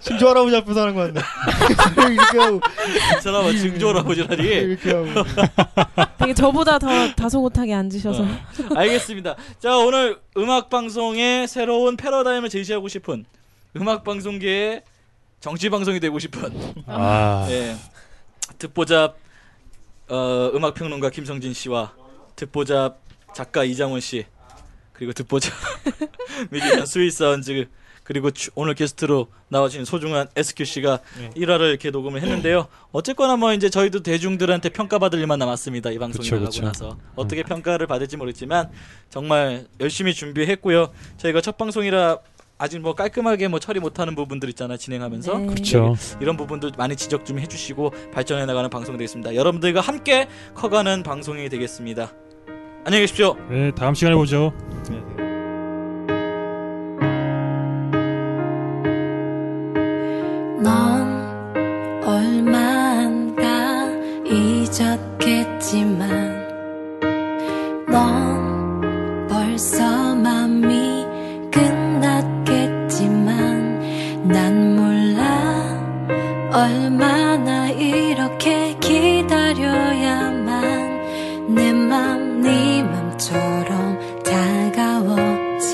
신조 할아버지 앞에서 하는 거 같네. 이렇게 하고 이 사람은 증조라고지라니. 이렇게 하고. 되게 저보다 더 다소곳하게 앉으셔서. 어. 알겠습니다. 자 오늘 음악 방송의 새로운 패러다임을 제시하고 싶은 음악 방송계의 정치 방송이 되고 싶은 아, 예. 듣보잡 어, 음악 평론가 김성진 씨와 듣보잡 작가 이장원 씨 그리고 듣보잡 뮤지션 스윗사운즈 그리고 추- 오늘 게스트로 나와주신 소중한 SQ 씨가 네. 1화를 이렇게 녹음을 했는데요. 어쨌거나 뭐 이제 저희도 대중들한테 평가받을 일만 남았습니다. 이 방송이 그쵸, 나가고 그쵸. 나서 어떻게 평가를 받을지 모르겠지만 정말 열심히 준비했고요. 저희가 첫 방송이라 아직 뭐 깔끔하게 뭐 처리 못하는 부분들 있잖아요. 진행하면서 네. 그렇죠. 이런 부분도 많이 지적 좀 해주시고 발전해 나가는 방송 되겠습니다. 여러분들과 함께 커가는 방송이 되겠습니다. 안녕히 계십시오. 네, 다음 시간에 보죠. 넌 얼마인가 잊었겠지만 넌 벌써 얼마나 이렇게 기다려야만 내 맘 네 맘처럼 다가워지는지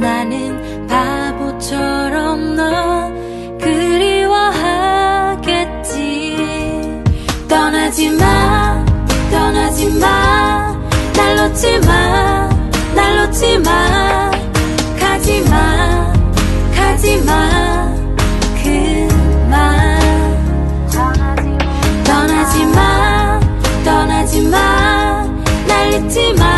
나는 바보처럼 너 그리워하겠지. 떠나지 마 떠나지 마, 날 놓지 마, 날 놓지 마, 가지 마, 가지 마, 그만. 떠나지 마, 떠나지 마, 날 잊지 마,